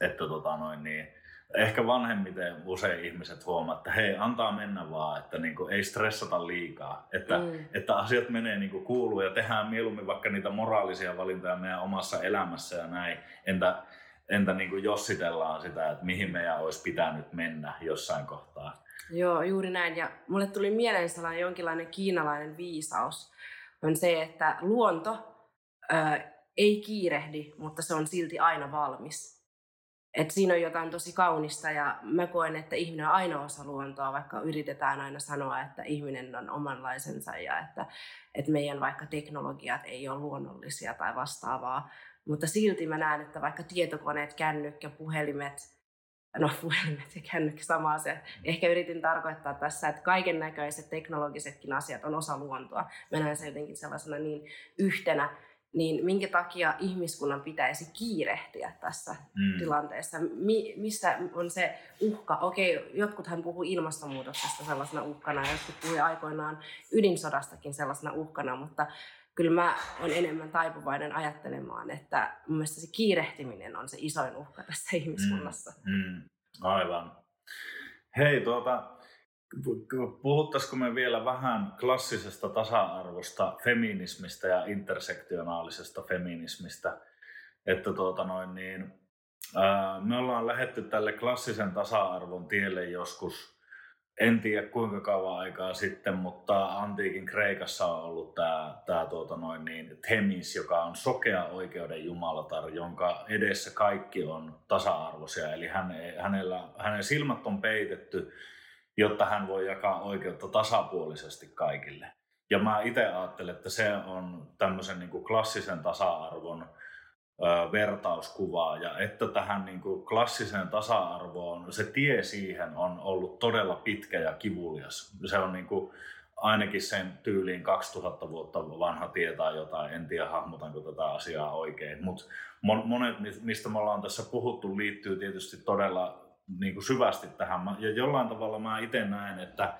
että tota noin, niin, ehkä vanhemmiten usein ihmiset huomaa, että hei, antaa mennä vaan, että niin kuin, ei stressata liikaa. Että, mm. että asiat menee niin kuin kuuluu ja tehdään mieluummin vaikka niitä moraalisia valintoja meidän omassa elämässä ja näin. Entä, entä niin kuin jossitellaan sitä, että mihin meidän olisi pitänyt mennä jossain kohtaa. Joo, juuri näin. Ja mulle tuli mieleen sellainen jonkinlainen kiinalainen viisaus. On se, että luonto ää, ei kiirehdi, mutta se on silti aina valmis. Et siinä on jotain tosi kaunista ja mä koen, että ihminen on aina osa luontoa, vaikka yritetään aina sanoa, että ihminen on omanlaisensa ja että, että meidän vaikka teknologiat ei ole luonnollisia tai vastaavaa. Mutta silti mä näen, että vaikka tietokoneet, kännykkä, puhelimet, no [LAUGHS] puhelimet ja kännykkä sama asia. Ehkä yritin tarkoittaa tässä, että kaiken näköiset teknologisetkin asiat on osa luontoa. Mä näen se jotenkin sellaisena niin yhtenä niin minkä takia ihmiskunnan pitäisi kiirehtiä tässä mm. tilanteessa? Mi- missä on se uhka? Okei, jotkuthan puhuu ilmastonmuutoksesta sellaisena uhkana, ja jotkut puhui aikoinaan ydinsodastakin sellaisena uhkana, mutta kyllä mä olen enemmän taipuvainen ajattelemaan, että mun mielestä se kiirehtiminen on se isoin uhka tässä ihmiskunnassa. Mm. Mm. Aivan. Hei, tuota, Puhuttaisiko me vielä vähän klassisesta tasa-arvosta, feminismistä ja intersektionaalisesta feminismistä? Että tuota noin, niin, ää, me ollaan lähetty tälle klassisen tasa-arvon tielle joskus, en tiedä kuinka kauan aikaa sitten, mutta antiikin Kreikassa on ollut tämä, tämä tuota noin niin, Themis, joka on sokea oikeuden jumalatar, jonka edessä kaikki on tasa-arvoisia. Eli hän, hänellä, hänen silmät on peitetty jotta hän voi jakaa oikeutta tasapuolisesti kaikille. Ja mä itse ajattelen, että se on tämmöisen niin kuin klassisen tasa-arvon ö, vertauskuva ja että tähän niin kuin klassiseen tasa-arvoon, se tie siihen on ollut todella pitkä ja kivulias. Se on niin kuin, ainakin sen tyyliin 2000 vuotta vanha tietää jotain, en tiedä hahmotanko tätä asiaa oikein, mutta monet, mistä me ollaan tässä puhuttu, liittyy tietysti todella niin kuin syvästi tähän. Ja jollain tavalla mä itse näen, että,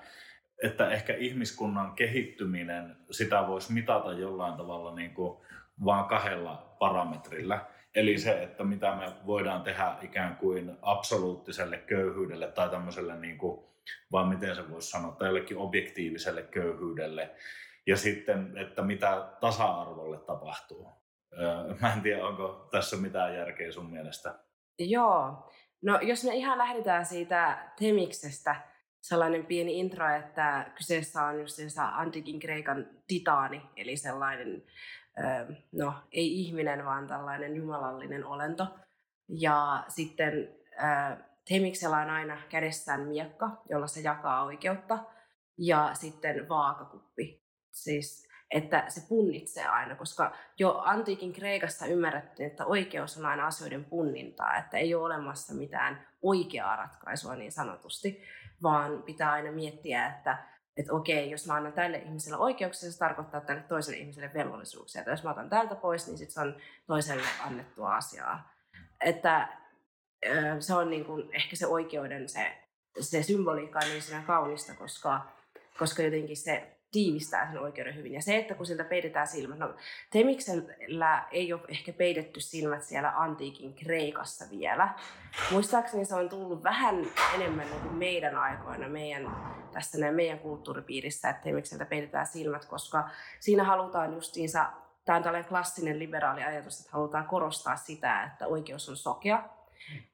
että ehkä ihmiskunnan kehittyminen, sitä voisi mitata jollain tavalla niin kuin vaan kahdella parametrillä. Eli se, että mitä me voidaan tehdä ikään kuin absoluuttiselle köyhyydelle tai tämmöiselle, niin kuin, vaan miten se voisi sanoa, tai jollekin objektiiviselle köyhyydelle. Ja sitten, että mitä tasa-arvolle tapahtuu. Mä en tiedä, onko tässä mitään järkeä sun mielestä. Joo, No jos me ihan lähdetään siitä Temiksestä, sellainen pieni intro, että kyseessä on just antiikin Kreikan titaani, eli sellainen, no ei ihminen, vaan tällainen jumalallinen olento. Ja sitten Temiksellä on aina kädessään miekka, jolla se jakaa oikeutta, ja sitten vaakakuppi. Siis että se punnitsee aina, koska jo antiikin Kreikassa ymmärrettiin, että oikeus on aina asioiden punnintaa, että ei ole olemassa mitään oikeaa ratkaisua niin sanotusti, vaan pitää aina miettiä, että että okei, jos mä annan tälle ihmiselle oikeuksia, se tarkoittaa tälle toiselle ihmiselle velvollisuuksia. Tai jos mä otan tältä pois, niin sit se on toiselle annettua asiaa. Että se on niin kuin ehkä se oikeuden se, se symboliikka on niin kaunista, koska, koska jotenkin se tiivistää sen oikeuden hyvin. Ja se, että kun siltä peitetään silmät, no Temiksellä ei ole ehkä peitetty silmät siellä antiikin Kreikassa vielä. Muistaakseni se on tullut vähän enemmän niin kuin meidän aikoina, meidän, tässä näin meidän kulttuuripiirissä, että Temikseltä peitetään silmät, koska siinä halutaan justiinsa, tämä on tällainen klassinen liberaali ajatus, että halutaan korostaa sitä, että oikeus on sokea.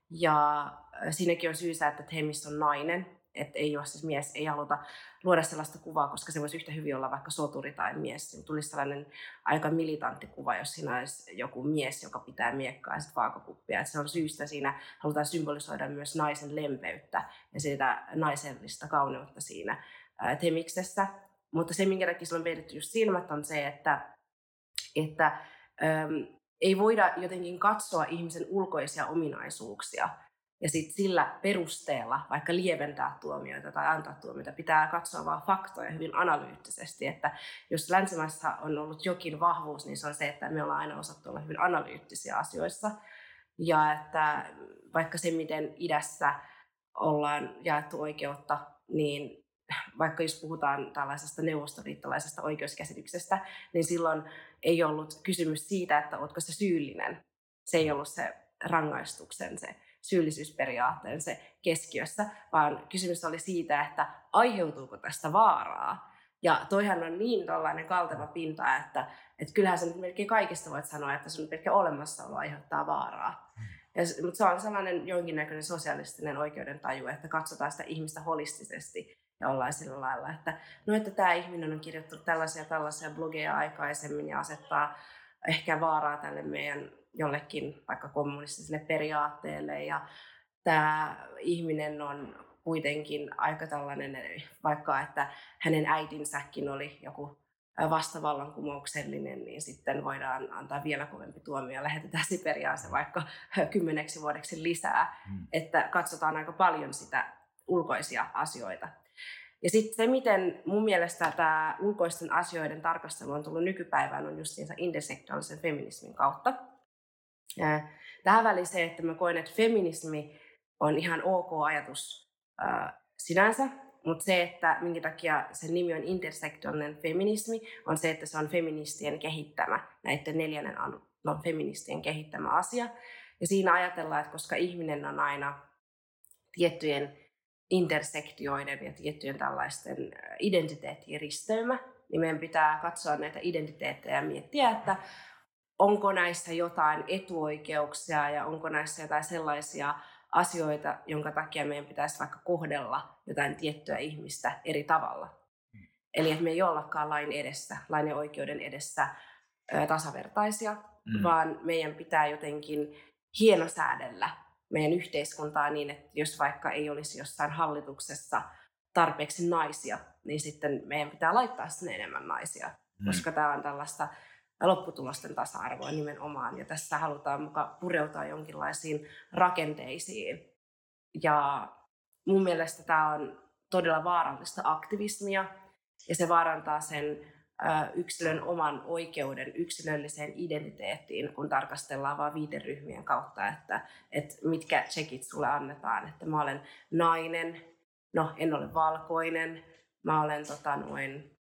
Ja siinäkin on syysä, että Temis on nainen, että ei ole siis mies, ei haluta luoda sellaista kuvaa, koska se voisi yhtä hyvin olla vaikka soturi tai mies. Siinä tulisi sellainen aika militantti kuva, jos siinä olisi joku mies, joka pitää miekkaa ja vaakakuppia. Että se on syystä siinä, halutaan symbolisoida myös naisen lempeyttä ja sitä naisellista kauneutta siinä temiksessä. Mutta se, minkä takia on peitetty just silmät, on se, että, että äm, ei voida jotenkin katsoa ihmisen ulkoisia ominaisuuksia – ja sitten sillä perusteella vaikka lieventää tuomioita tai antaa tuomioita, pitää katsoa vain faktoja hyvin analyyttisesti, että jos länsimaissa on ollut jokin vahvuus, niin se on se, että me ollaan aina osattu olla hyvin analyyttisiä asioissa. Ja että vaikka se, miten idässä ollaan jaettu oikeutta, niin vaikka jos puhutaan tällaisesta neuvostoliittolaisesta oikeuskäsityksestä, niin silloin ei ollut kysymys siitä, että oletko se syyllinen. Se ei ollut se rangaistuksen se syyllisyysperiaatteen se keskiössä, vaan kysymys oli siitä, että aiheutuuko tästä vaaraa. Ja toihan on niin tällainen kalteva pinta, että, että kyllähän sä nyt melkein kaikista voit sanoa, että sun pelkkä olemassaolo aiheuttaa vaaraa. Ja, mutta se on sellainen jonkinnäköinen sosialistinen oikeudentaju, että katsotaan sitä ihmistä holistisesti ja ollaan sillä lailla, että no että tämä ihminen on kirjoittanut tällaisia tällaisia blogeja aikaisemmin ja asettaa ehkä vaaraa tälle meidän jollekin vaikka kommunistiselle periaatteelle ja tämä ihminen on kuitenkin aika tällainen, vaikka että hänen äitinsäkin oli joku vastavallankumouksellinen, niin sitten voidaan antaa vielä kovempi tuomio ja lähetetään Siperiaan se vaikka kymmeneksi vuodeksi lisää. Hmm. Että katsotaan aika paljon sitä ulkoisia asioita. Ja sitten se, miten mun mielestä tämä ulkoisten asioiden tarkastelu on tullut nykypäivään, on justiinsa intersektionaalisen feminismin kautta. Tähän väliin se, että mä koen, että feminismi on ihan ok ajatus sinänsä, mutta se, että minkä takia sen nimi on intersektionaalinen feminismi, on se, että se on feministien kehittämä, näiden neljännen no, feministien kehittämä asia. Ja siinä ajatellaan, että koska ihminen on aina tiettyjen intersektioiden ja tiettyjen tällaisten identiteettien risteymä, niin meidän pitää katsoa näitä identiteettejä ja miettiä, että onko näissä jotain etuoikeuksia ja onko näissä jotain sellaisia asioita, jonka takia meidän pitäisi vaikka kohdella jotain tiettyä ihmistä eri tavalla. Mm. Eli että me ei ollakaan lain edessä, lain ja oikeuden edessä ö, tasavertaisia, mm. vaan meidän pitää jotenkin hienosäädellä meidän yhteiskuntaa niin, että jos vaikka ei olisi jossain hallituksessa tarpeeksi naisia, niin sitten meidän pitää laittaa sinne enemmän naisia, mm. koska tämä on tällaista lopputulosten tasa-arvoa nimenomaan. Ja tässä halutaan mukaan pureutua jonkinlaisiin rakenteisiin. Ja mun mielestä tämä on todella vaarallista aktivismia, ja se vaarantaa sen yksilön oman oikeuden yksilölliseen identiteettiin, kun tarkastellaan vain viiteryhmien kautta, että, että mitkä tsekit sulle annetaan. Että mä olen nainen, no en ole valkoinen, mä olen tota, noin,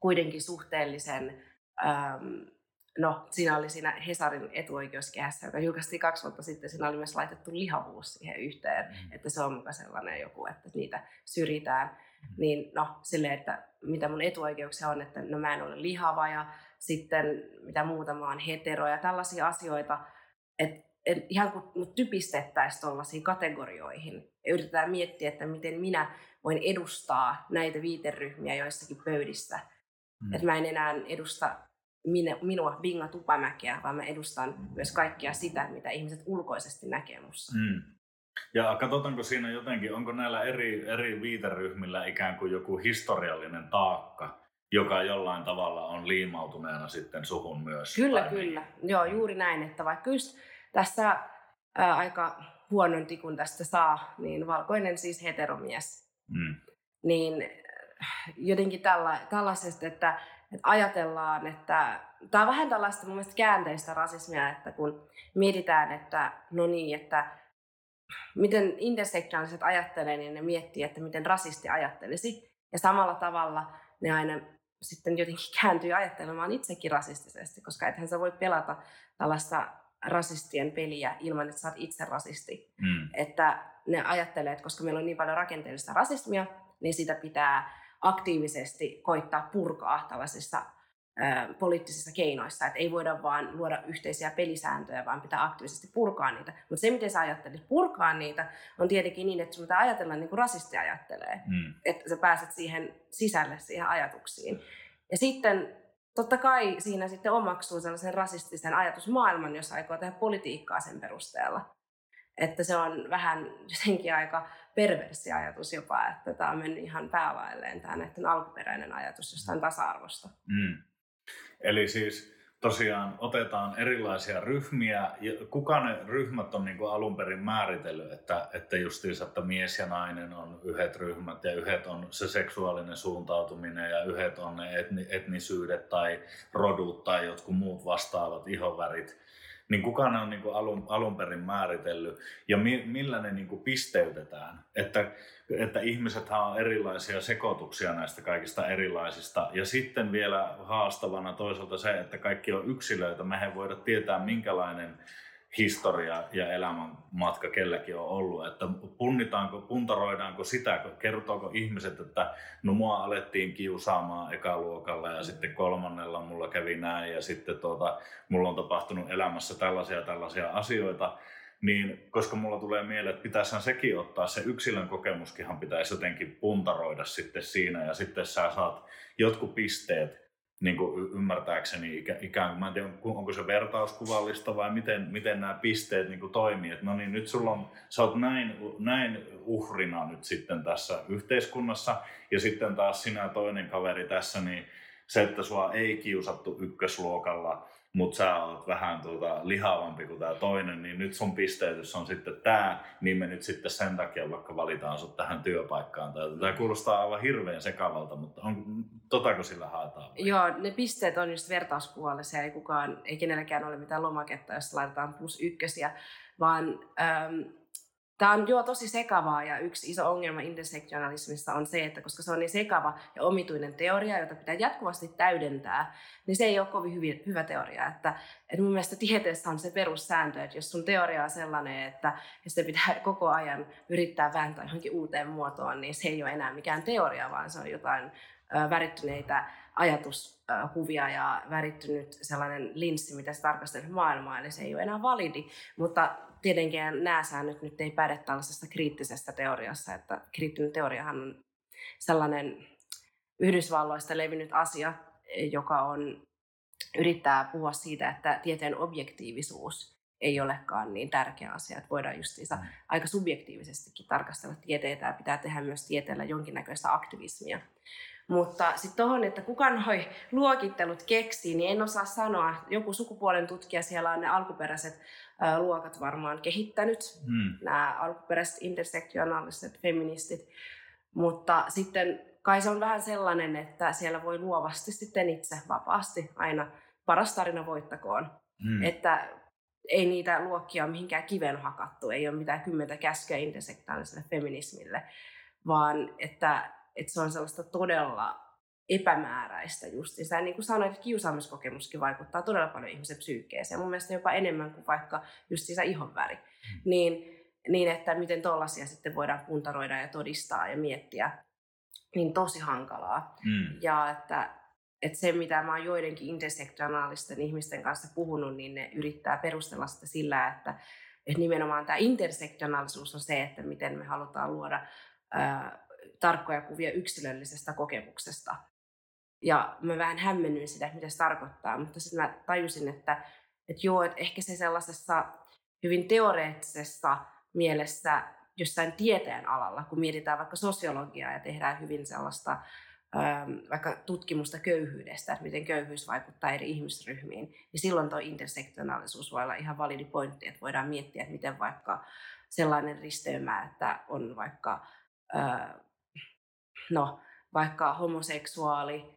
kuitenkin suhteellisen Ähm, no, siinä oli siinä Hesarin etuoikeuskehässä, joka julkaistiin kaksi vuotta sitten, siinä oli myös laitettu lihavuus siihen yhteen, mm. että se on muka sellainen joku, että niitä syrjitään. Mm. Niin no, silleen, että mitä mun etuoikeuksia on, että no mä en ole lihava ja sitten mitä muuta mä oon hetero ja tällaisia asioita, että et ihan kun mut typistettäisiin tuollaisiin kategorioihin ja yritetään miettiä, että miten minä voin edustaa näitä viiteryhmiä joissakin pöydissä, Mm. Että mä en enää edusta minä, minua Binga Tupamäkeä, vaan mä edustan myös kaikkia sitä, mitä ihmiset ulkoisesti näkee musta. Mm. Ja katsotaanko siinä jotenkin, onko näillä eri, eri viiteryhmillä ikään kuin joku historiallinen taakka, joka jollain tavalla on liimautuneena sitten suhun myös? Kyllä, kyllä. Niin? Joo, juuri näin, että vaikka just tässä ää, aika huonon tikun tästä saa, niin valkoinen siis heteromies, mm. niin jotenkin tälla, tällaisesta, että, että ajatellaan, että tämä on vähän tällaista mun mielestä käänteistä rasismia, että kun mietitään, että no niin, että miten intersektionaaliset ajattelee, niin ne miettii, että miten rasisti ajattelisi. Ja samalla tavalla ne aina sitten jotenkin [LAUGHS] kääntyy ajattelemaan itsekin rasistisesti, koska ethän sä voi pelata tällaista rasistien peliä ilman, että sä oot itse rasisti. Mm. Että ne ajattelee, että koska meillä on niin paljon rakenteellista rasismia, niin sitä pitää aktiivisesti koittaa purkaa tällaisissa poliittisissa keinoissa, että ei voida vaan luoda yhteisiä pelisääntöjä, vaan pitää aktiivisesti purkaa niitä. Mutta se, miten sä ajattelit purkaa niitä, on tietenkin niin, että sun pitää ajatella niin kuin rasisti ajattelee, mm. että sä pääset siihen sisälle, siihen ajatuksiin. Ja sitten totta kai siinä sitten omaksuu sellaisen rasistisen ajatusmaailman, jos aikoo tehdä politiikkaa sen perusteella. Että se on vähän jotenkin aika perversi ajatus jopa, että tämä on mennyt ihan päälailleen tämä näiden alkuperäinen ajatus jostain tasa-arvosta. Mm. Eli siis tosiaan otetaan erilaisia ryhmiä. Ja kuka ne ryhmät on niin kuin alun perin määritellyt, että, että justiinsa, että mies ja nainen on yhdet ryhmät ja yhdet on se seksuaalinen suuntautuminen ja yhdet on ne etni, etnisyydet tai rodut tai jotkut muut vastaavat ihonvärit niin kuka ne on niin kuin alun, alun perin määritellyt ja mi, millä ne niin kuin pisteytetään. Että, että ihmiset on erilaisia sekoituksia näistä kaikista erilaisista. Ja sitten vielä haastavana toisaalta se, että kaikki on yksilöitä. Mehän voida tietää, minkälainen historia ja elämän matka kelläkin on ollut, että punnitaanko, puntaroidaanko sitä, kertooko ihmiset, että no mua alettiin kiusaamaan ekaluokalla ja sitten kolmannella mulla kävi näin ja sitten tuota, mulla on tapahtunut elämässä tällaisia tällaisia asioita, niin koska mulla tulee mieleen, että pitäisihän sekin ottaa, se yksilön kokemuskinhan pitäisi jotenkin puntaroida sitten siinä ja sitten sä saat jotkut pisteet niin kuin ymmärtääkseni ikään kuin, mä en tiedä, onko se vertauskuvallista vai miten, miten nämä pisteet niin kuin toimii. Että no niin, nyt sulla on, sä oot näin, näin uhrina nyt sitten tässä yhteiskunnassa ja sitten taas sinä toinen kaveri tässä, niin se, että sua ei kiusattu ykkösluokalla, mutta sä oot vähän tuota lihavampi kuin tämä toinen, niin nyt sun pisteytys on sitten tämä, niin me nyt sitten sen takia vaikka valitaan sut tähän työpaikkaan. Tämä kuulostaa aivan hirveän sekavalta, mutta on, totako sillä haetaan? Vai? Joo, ne pisteet on just vertauskuvallisia, ei kukaan, ei kenelläkään ole mitään lomaketta, jos laitetaan plus ykkösiä, vaan ähm, Tämä on jo tosi sekavaa ja yksi iso ongelma intersektionalismissa on se, että koska se on niin sekava ja omituinen teoria, jota pitää jatkuvasti täydentää, niin se ei ole kovin hyvin, hyvä teoria. Että, että mun mielestä tieteessä on se perussääntö, että jos sun teoria on sellainen, että sitä pitää [LAUGHS] koko ajan yrittää vääntää johonkin uuteen muotoon, niin se ei ole enää mikään teoria, vaan se on jotain värittyneitä ajatuskuvia ja värittynyt sellainen linssi, mitä se tarkastelee maailmaa, eli se ei ole enää validi. Mutta tietenkään nämä säännöt nyt ei päde tällaisessa kriittisessä teoriassa, että kriittinen teoriahan on sellainen Yhdysvalloista levinnyt asia, joka on, yrittää puhua siitä, että tieteen objektiivisuus ei olekaan niin tärkeä asia, että voidaan justiinsa mm. aika subjektiivisestikin tarkastella tieteitä ja pitää tehdä myös tieteellä jonkinnäköistä aktivismia. Mutta sitten tuohon, että kuka noi luokittelut keksii, niin en osaa sanoa. Joku sukupuolen tutkija siellä on ne alkuperäiset luokat varmaan kehittänyt, hmm. nämä alkuperäiset intersektionaaliset feministit. Mutta sitten kai se on vähän sellainen, että siellä voi luovasti sitten itse vapaasti aina paras tarina voittakoon. Hmm. Että ei niitä luokkia ole mihinkään kiven hakattu, ei ole mitään kymmentä käskyä intersektaaliselle feminismille, vaan että että se on sellaista todella epämääräistä justiinsa. Ja niin kuin sanoit, että kiusaamiskokemuskin vaikuttaa todella paljon ihmisen psyykkeeseen. Mun mielestä jopa enemmän kuin vaikka justiinsa ihonväri. Mm. Niin, niin, että miten tollaisia sitten voidaan puntaroida ja todistaa ja miettiä, niin tosi hankalaa. Mm. Ja että, että se, mitä mä oon joidenkin intersektionaalisten ihmisten kanssa puhunut, niin ne yrittää perustella sitä sillä, että, että nimenomaan tämä intersektionaalisuus on se, että miten me halutaan luoda ää, tarkkoja kuvia yksilöllisestä kokemuksesta. Ja mä vähän hämmennyin sitä, mitä se tarkoittaa, mutta sitten mä tajusin, että, että joo, että ehkä se sellaisessa hyvin teoreettisessa mielessä jossain tieteen alalla, kun mietitään vaikka sosiologiaa ja tehdään hyvin sellaista ähm, vaikka tutkimusta köyhyydestä, että miten köyhyys vaikuttaa eri ihmisryhmiin, niin silloin tuo intersektionaalisuus voi olla ihan validi pointti, että voidaan miettiä, että miten vaikka sellainen risteymä, että on vaikka äh, no vaikka homoseksuaali,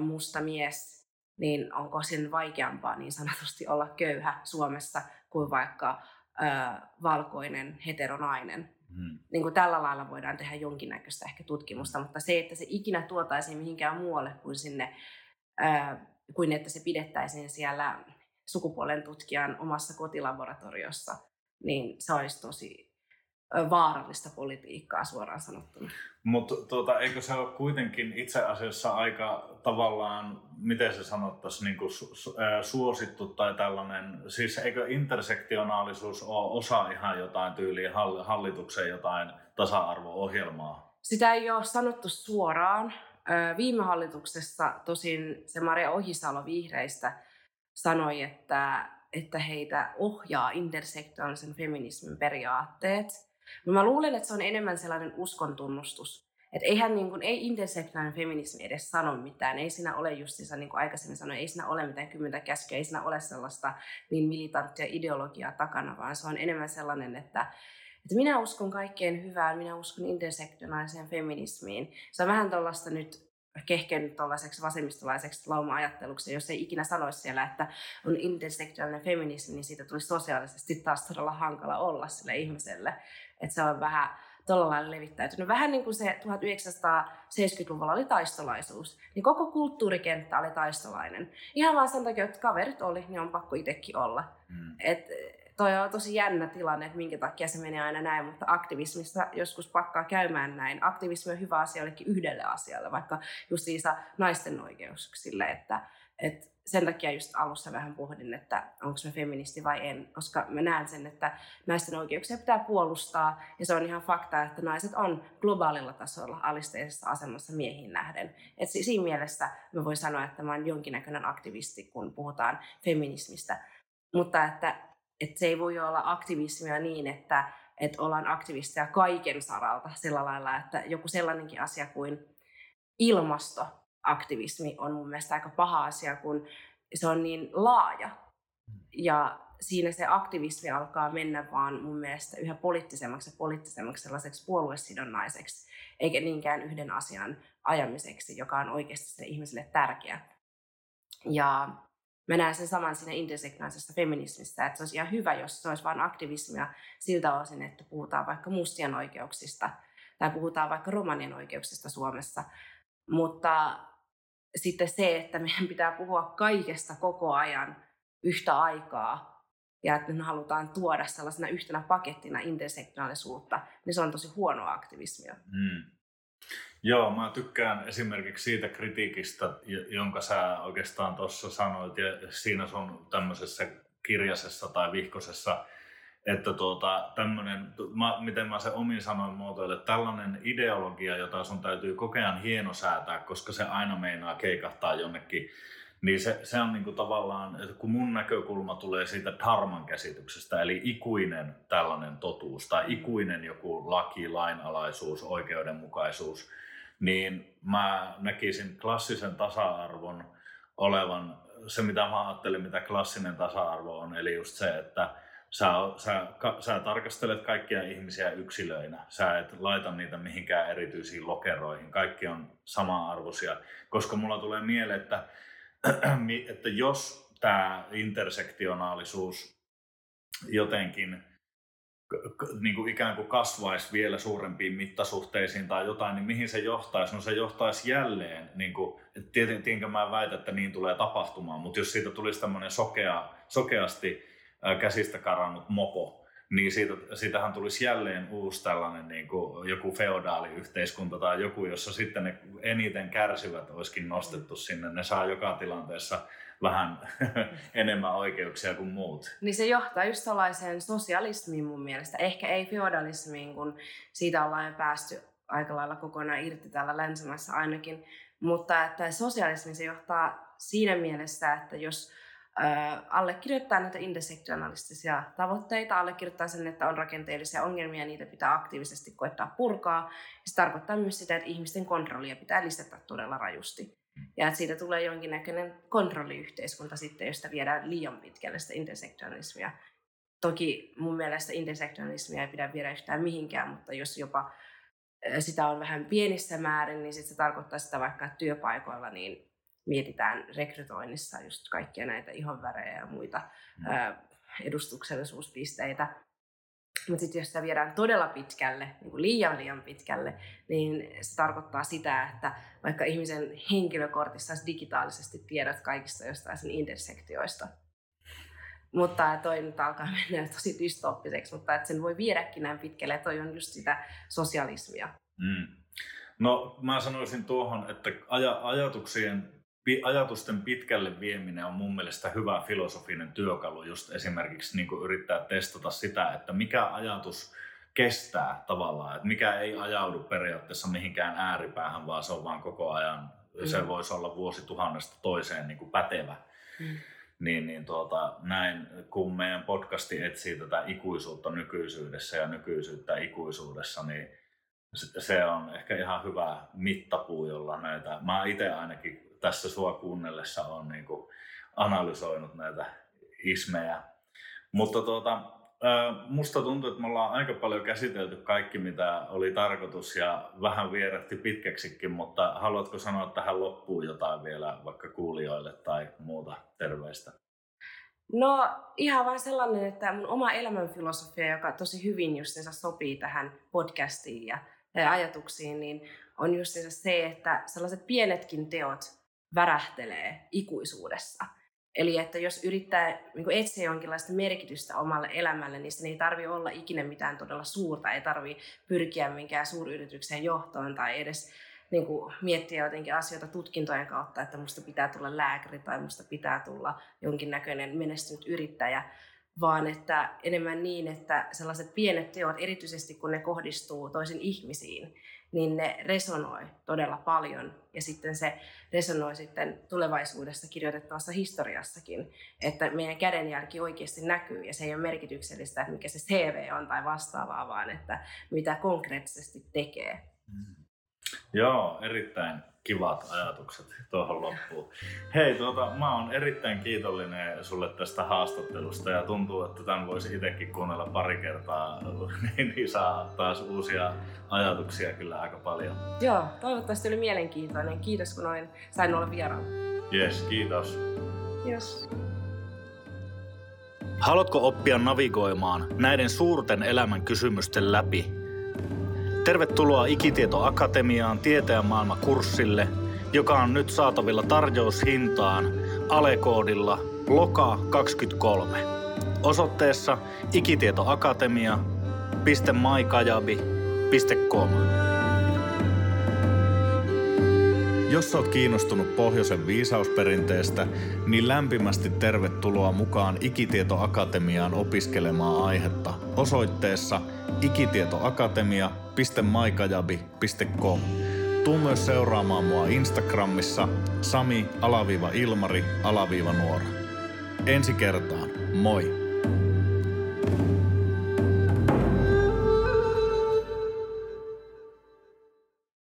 musta mies, niin onko sen vaikeampaa niin sanotusti olla köyhä Suomessa kuin vaikka ää, valkoinen heteronainen. Hmm. Niin kuin tällä lailla voidaan tehdä jonkinnäköistä ehkä tutkimusta, mutta se, että se ikinä tuotaisiin mihinkään muualle kuin sinne, ää, kuin että se pidettäisiin siellä sukupuolen tutkijan omassa kotilaboratoriossa, niin se olisi tosi vaarallista politiikkaa suoraan sanottuna. Mutta tuota, eikö se ole kuitenkin itse asiassa aika tavallaan, miten se sanottaisiin, niin kuin su, su, suosittu tai tällainen, siis eikö intersektionaalisuus ole osa ihan jotain tyyliä hallituksen jotain tasa-arvo-ohjelmaa? Sitä ei ole sanottu suoraan. Viime hallituksessa tosin se Maria Ohisalo vihreistä sanoi, että, että heitä ohjaa intersektionaalisen feminismin periaatteet – No mä luulen, että se on enemmän sellainen uskon tunnustus. Että eihän niin kuin, ei intersektionaalinen feminismi edes sano mitään. Ei siinä ole justiinsa, niin kuin aikaisemmin sanoin, ei siinä ole mitään kymmentä käskyä, ei siinä ole sellaista niin militanttia ideologiaa takana, vaan se on enemmän sellainen, että, että minä uskon kaikkeen hyvään, minä uskon intersektionaaliseen feminismiin. Se on vähän tuollaista nyt kehkennyt tuollaiseksi vasemmistolaiseksi lauma-ajatteluksi, jos ei ikinä sanoisi siellä, että on intersektionaalinen feminismi, niin siitä tulisi sosiaalisesti taas todella hankala olla sille ihmiselle. Että se on vähän tuolla lailla levittäytynyt. Vähän niin kuin se 1970-luvulla oli taistolaisuus, niin koko kulttuurikenttä oli taistolainen. Ihan vaan sen takia, että kaverit oli, niin on pakko itsekin olla. Mm. Et, toi on tosi jännä tilanne, että minkä takia se menee aina näin, mutta aktivismissa joskus pakkaa käymään näin. Aktivismi on hyvä asia jollekin yhdelle asialle, vaikka just naisten oikeuksille, että, että sen takia just alussa vähän pohdin, että onko mä feministi vai en, koska mä näen sen, että naisten oikeuksia pitää puolustaa ja se on ihan fakta, että naiset on globaalilla tasolla alisteisessa asemassa miehiin nähden. Et siinä mielessä mä voin sanoa, että mä oon jonkinnäköinen aktivisti, kun puhutaan feminismistä, mutta että, että se ei voi olla aktivismia niin, että, että ollaan aktivisteja kaiken saralta sillä lailla, että joku sellainenkin asia kuin ilmasto aktivismi on mun mielestä aika paha asia, kun se on niin laaja. Ja siinä se aktivismi alkaa mennä vaan mun mielestä yhä poliittisemmaksi ja poliittisemmaksi sellaiseksi puoluesidonnaiseksi, eikä niinkään yhden asian ajamiseksi, joka on oikeasti sille ihmiselle tärkeä. Ja mä näen sen saman siinä intersektionaalisessa feminismistä, että se olisi ihan hyvä, jos se olisi vain aktivismia siltä osin, että puhutaan vaikka mustien oikeuksista tai puhutaan vaikka romanien oikeuksista Suomessa. Mutta sitten se, että meidän pitää puhua kaikesta koko ajan yhtä aikaa ja että me halutaan tuoda sellaisena yhtenä pakettina intersektionaalisuutta, niin se on tosi huonoa aktivismia. Mm. Joo, mä tykkään esimerkiksi siitä kritiikistä, jonka sä oikeastaan tuossa sanoit, ja siinä sun tämmöisessä kirjasessa tai vihkosessa että tuota, tämmönen, mä, miten mä se omin sanoin muotoilen, että tällainen ideologia, jota sun täytyy kokea hienosäätää, koska se aina meinaa keikahtaa jonnekin, niin se, se on niinku tavallaan, että kun mun näkökulma tulee siitä dharman käsityksestä, eli ikuinen tällainen totuus tai ikuinen joku laki, lainalaisuus, oikeudenmukaisuus, niin mä näkisin klassisen tasa-arvon olevan se, mitä mä ajattelin, mitä klassinen tasa-arvo on, eli just se, että sä, sä, ka, sä tarkastelet kaikkia ihmisiä yksilöinä. Sä et laita niitä mihinkään erityisiin lokeroihin. Kaikki on sama-arvoisia. Koska mulla tulee mieleen, että, [CLEARS THROAT] että jos tämä intersektionaalisuus jotenkin niin kuin ikään kuin kasvaisi vielä suurempiin mittasuhteisiin tai jotain, niin mihin se johtaisi? No se johtaisi jälleen, niin kuin, tietenkin mä väitän, että niin tulee tapahtumaan, mutta jos siitä tulisi tämmöinen sokea, sokeasti käsistä karannut mopo, niin siitä, siitähän tulisi jälleen uusi tällainen niin kuin joku feodaaliyhteiskunta tai joku, jossa sitten ne eniten kärsivät olisikin nostettu sinne. Ne saa joka tilanteessa vähän [LAUGHS] enemmän oikeuksia kuin muut. Niin se johtaa just sellaiseen sosialismiin mun mielestä. Ehkä ei feodalismiin, kun siitä ollaan päästy aika lailla kokonaan irti täällä länsimaissa ainakin. Mutta että sosialismi se johtaa siinä mielessä, että jos allekirjoittaa näitä intersektionalistisia tavoitteita, allekirjoittaa sen, että on rakenteellisia ongelmia ja niitä pitää aktiivisesti koettaa purkaa. Se tarkoittaa myös sitä, että ihmisten kontrollia pitää lisätä todella rajusti. Ja että siitä tulee jonkinnäköinen kontrolliyhteiskunta sitten, josta viedään liian pitkälle sitä intersektionalismia. Toki mun mielestä intersektionalismia ei pidä viedä yhtään mihinkään, mutta jos jopa sitä on vähän pienissä määrin, niin sit se tarkoittaa sitä vaikka työpaikoilla, niin mietitään rekrytoinnissa just kaikkia näitä ihonvärejä ja muita mm. edustuksellisuuspisteitä. Mutta sitten jos sitä viedään todella pitkälle, niin kuin liian liian pitkälle, niin se tarkoittaa sitä, että vaikka ihmisen henkilökortissa olisi digitaalisesti tiedot kaikista jostain sen intersektioista, mutta toi nyt alkaa mennä tosi dystoppiseksi, mutta että sen voi viedäkin näin pitkälle, toi on just sitä sosialismia. Mm. No mä sanoisin tuohon, että aj- ajatuksien ajatusten pitkälle vieminen on mun mielestä hyvä filosofinen työkalu just esimerkiksi niin kuin yrittää testata sitä, että mikä ajatus kestää tavallaan, että mikä ei ajaudu periaatteessa mihinkään ääripäähän, vaan se on vaan koko ajan, mm. se voisi olla vuosituhannesta toiseen niin kuin pätevä. Mm. Niin, niin tuota, näin, kun meidän podcasti etsii tätä ikuisuutta nykyisyydessä ja nykyisyyttä ikuisuudessa, niin se on ehkä ihan hyvä mittapuu, jolla näitä, mä itse ainakin tässä sua kuunnellessa on niin kuin analysoinut näitä ismejä. Mutta tuota, musta tuntuu, että me ollaan aika paljon käsitelty kaikki, mitä oli tarkoitus ja vähän vierähti pitkäksikin, mutta haluatko sanoa tähän loppuun jotain vielä vaikka kuulijoille tai muuta terveistä? No ihan vain sellainen, että mun oma elämänfilosofia, joka tosi hyvin just sopii tähän podcastiin ja, ja ajatuksiin, niin on just se, että sellaiset pienetkin teot värähtelee ikuisuudessa. Eli että jos yrittää niin etsiä jonkinlaista merkitystä omalle elämälle, niin sen ei tarvi olla ikinä mitään todella suurta, ei tarvi pyrkiä minkään suuryrityksen johtoon tai edes niin kuin miettiä jotenkin asioita tutkintojen kautta, että musta pitää tulla lääkäri tai musta pitää tulla jonkinnäköinen menestynyt yrittäjä, vaan että enemmän niin, että sellaiset pienet teot, erityisesti kun ne kohdistuu toisen ihmisiin, niin ne resonoi todella paljon. Ja sitten se resonoi sitten tulevaisuudessa kirjoitettavassa historiassakin, että meidän kädenjälki oikeasti näkyy ja se ei ole merkityksellistä, että mikä se CV on tai vastaavaa, vaan että mitä konkreettisesti tekee. Mm. Joo, erittäin kivat ajatukset tuohon loppuun. Hei, tuota, mä oon erittäin kiitollinen sulle tästä haastattelusta ja tuntuu, että tämän voisi itsekin kuunnella pari kertaa, [LAUGHS] niin, niin saa taas uusia ajatuksia kyllä aika paljon. Joo, toivottavasti oli mielenkiintoinen. Kiitos kun olin, sain olla vieraana. Yes, kiitos. Kiitos. Haluatko oppia navigoimaan näiden suurten elämän kysymysten läpi Tervetuloa Ikitieto Akatemiaan tieteen maailma kurssille, joka on nyt saatavilla tarjoushintaan alekoodilla LOKA23 osoitteessa ikitietoakatemia.maikajabi.com. Jos olet kiinnostunut pohjoisen viisausperinteestä, niin lämpimästi tervetuloa mukaan Ikitieto Akatemiaan opiskelemaan aihetta osoitteessa ikitietoakatemia.maikajabi.com. Tuu myös seuraamaan mua Instagramissa sami-ilmari-nuora. Ensi kertaan, moi!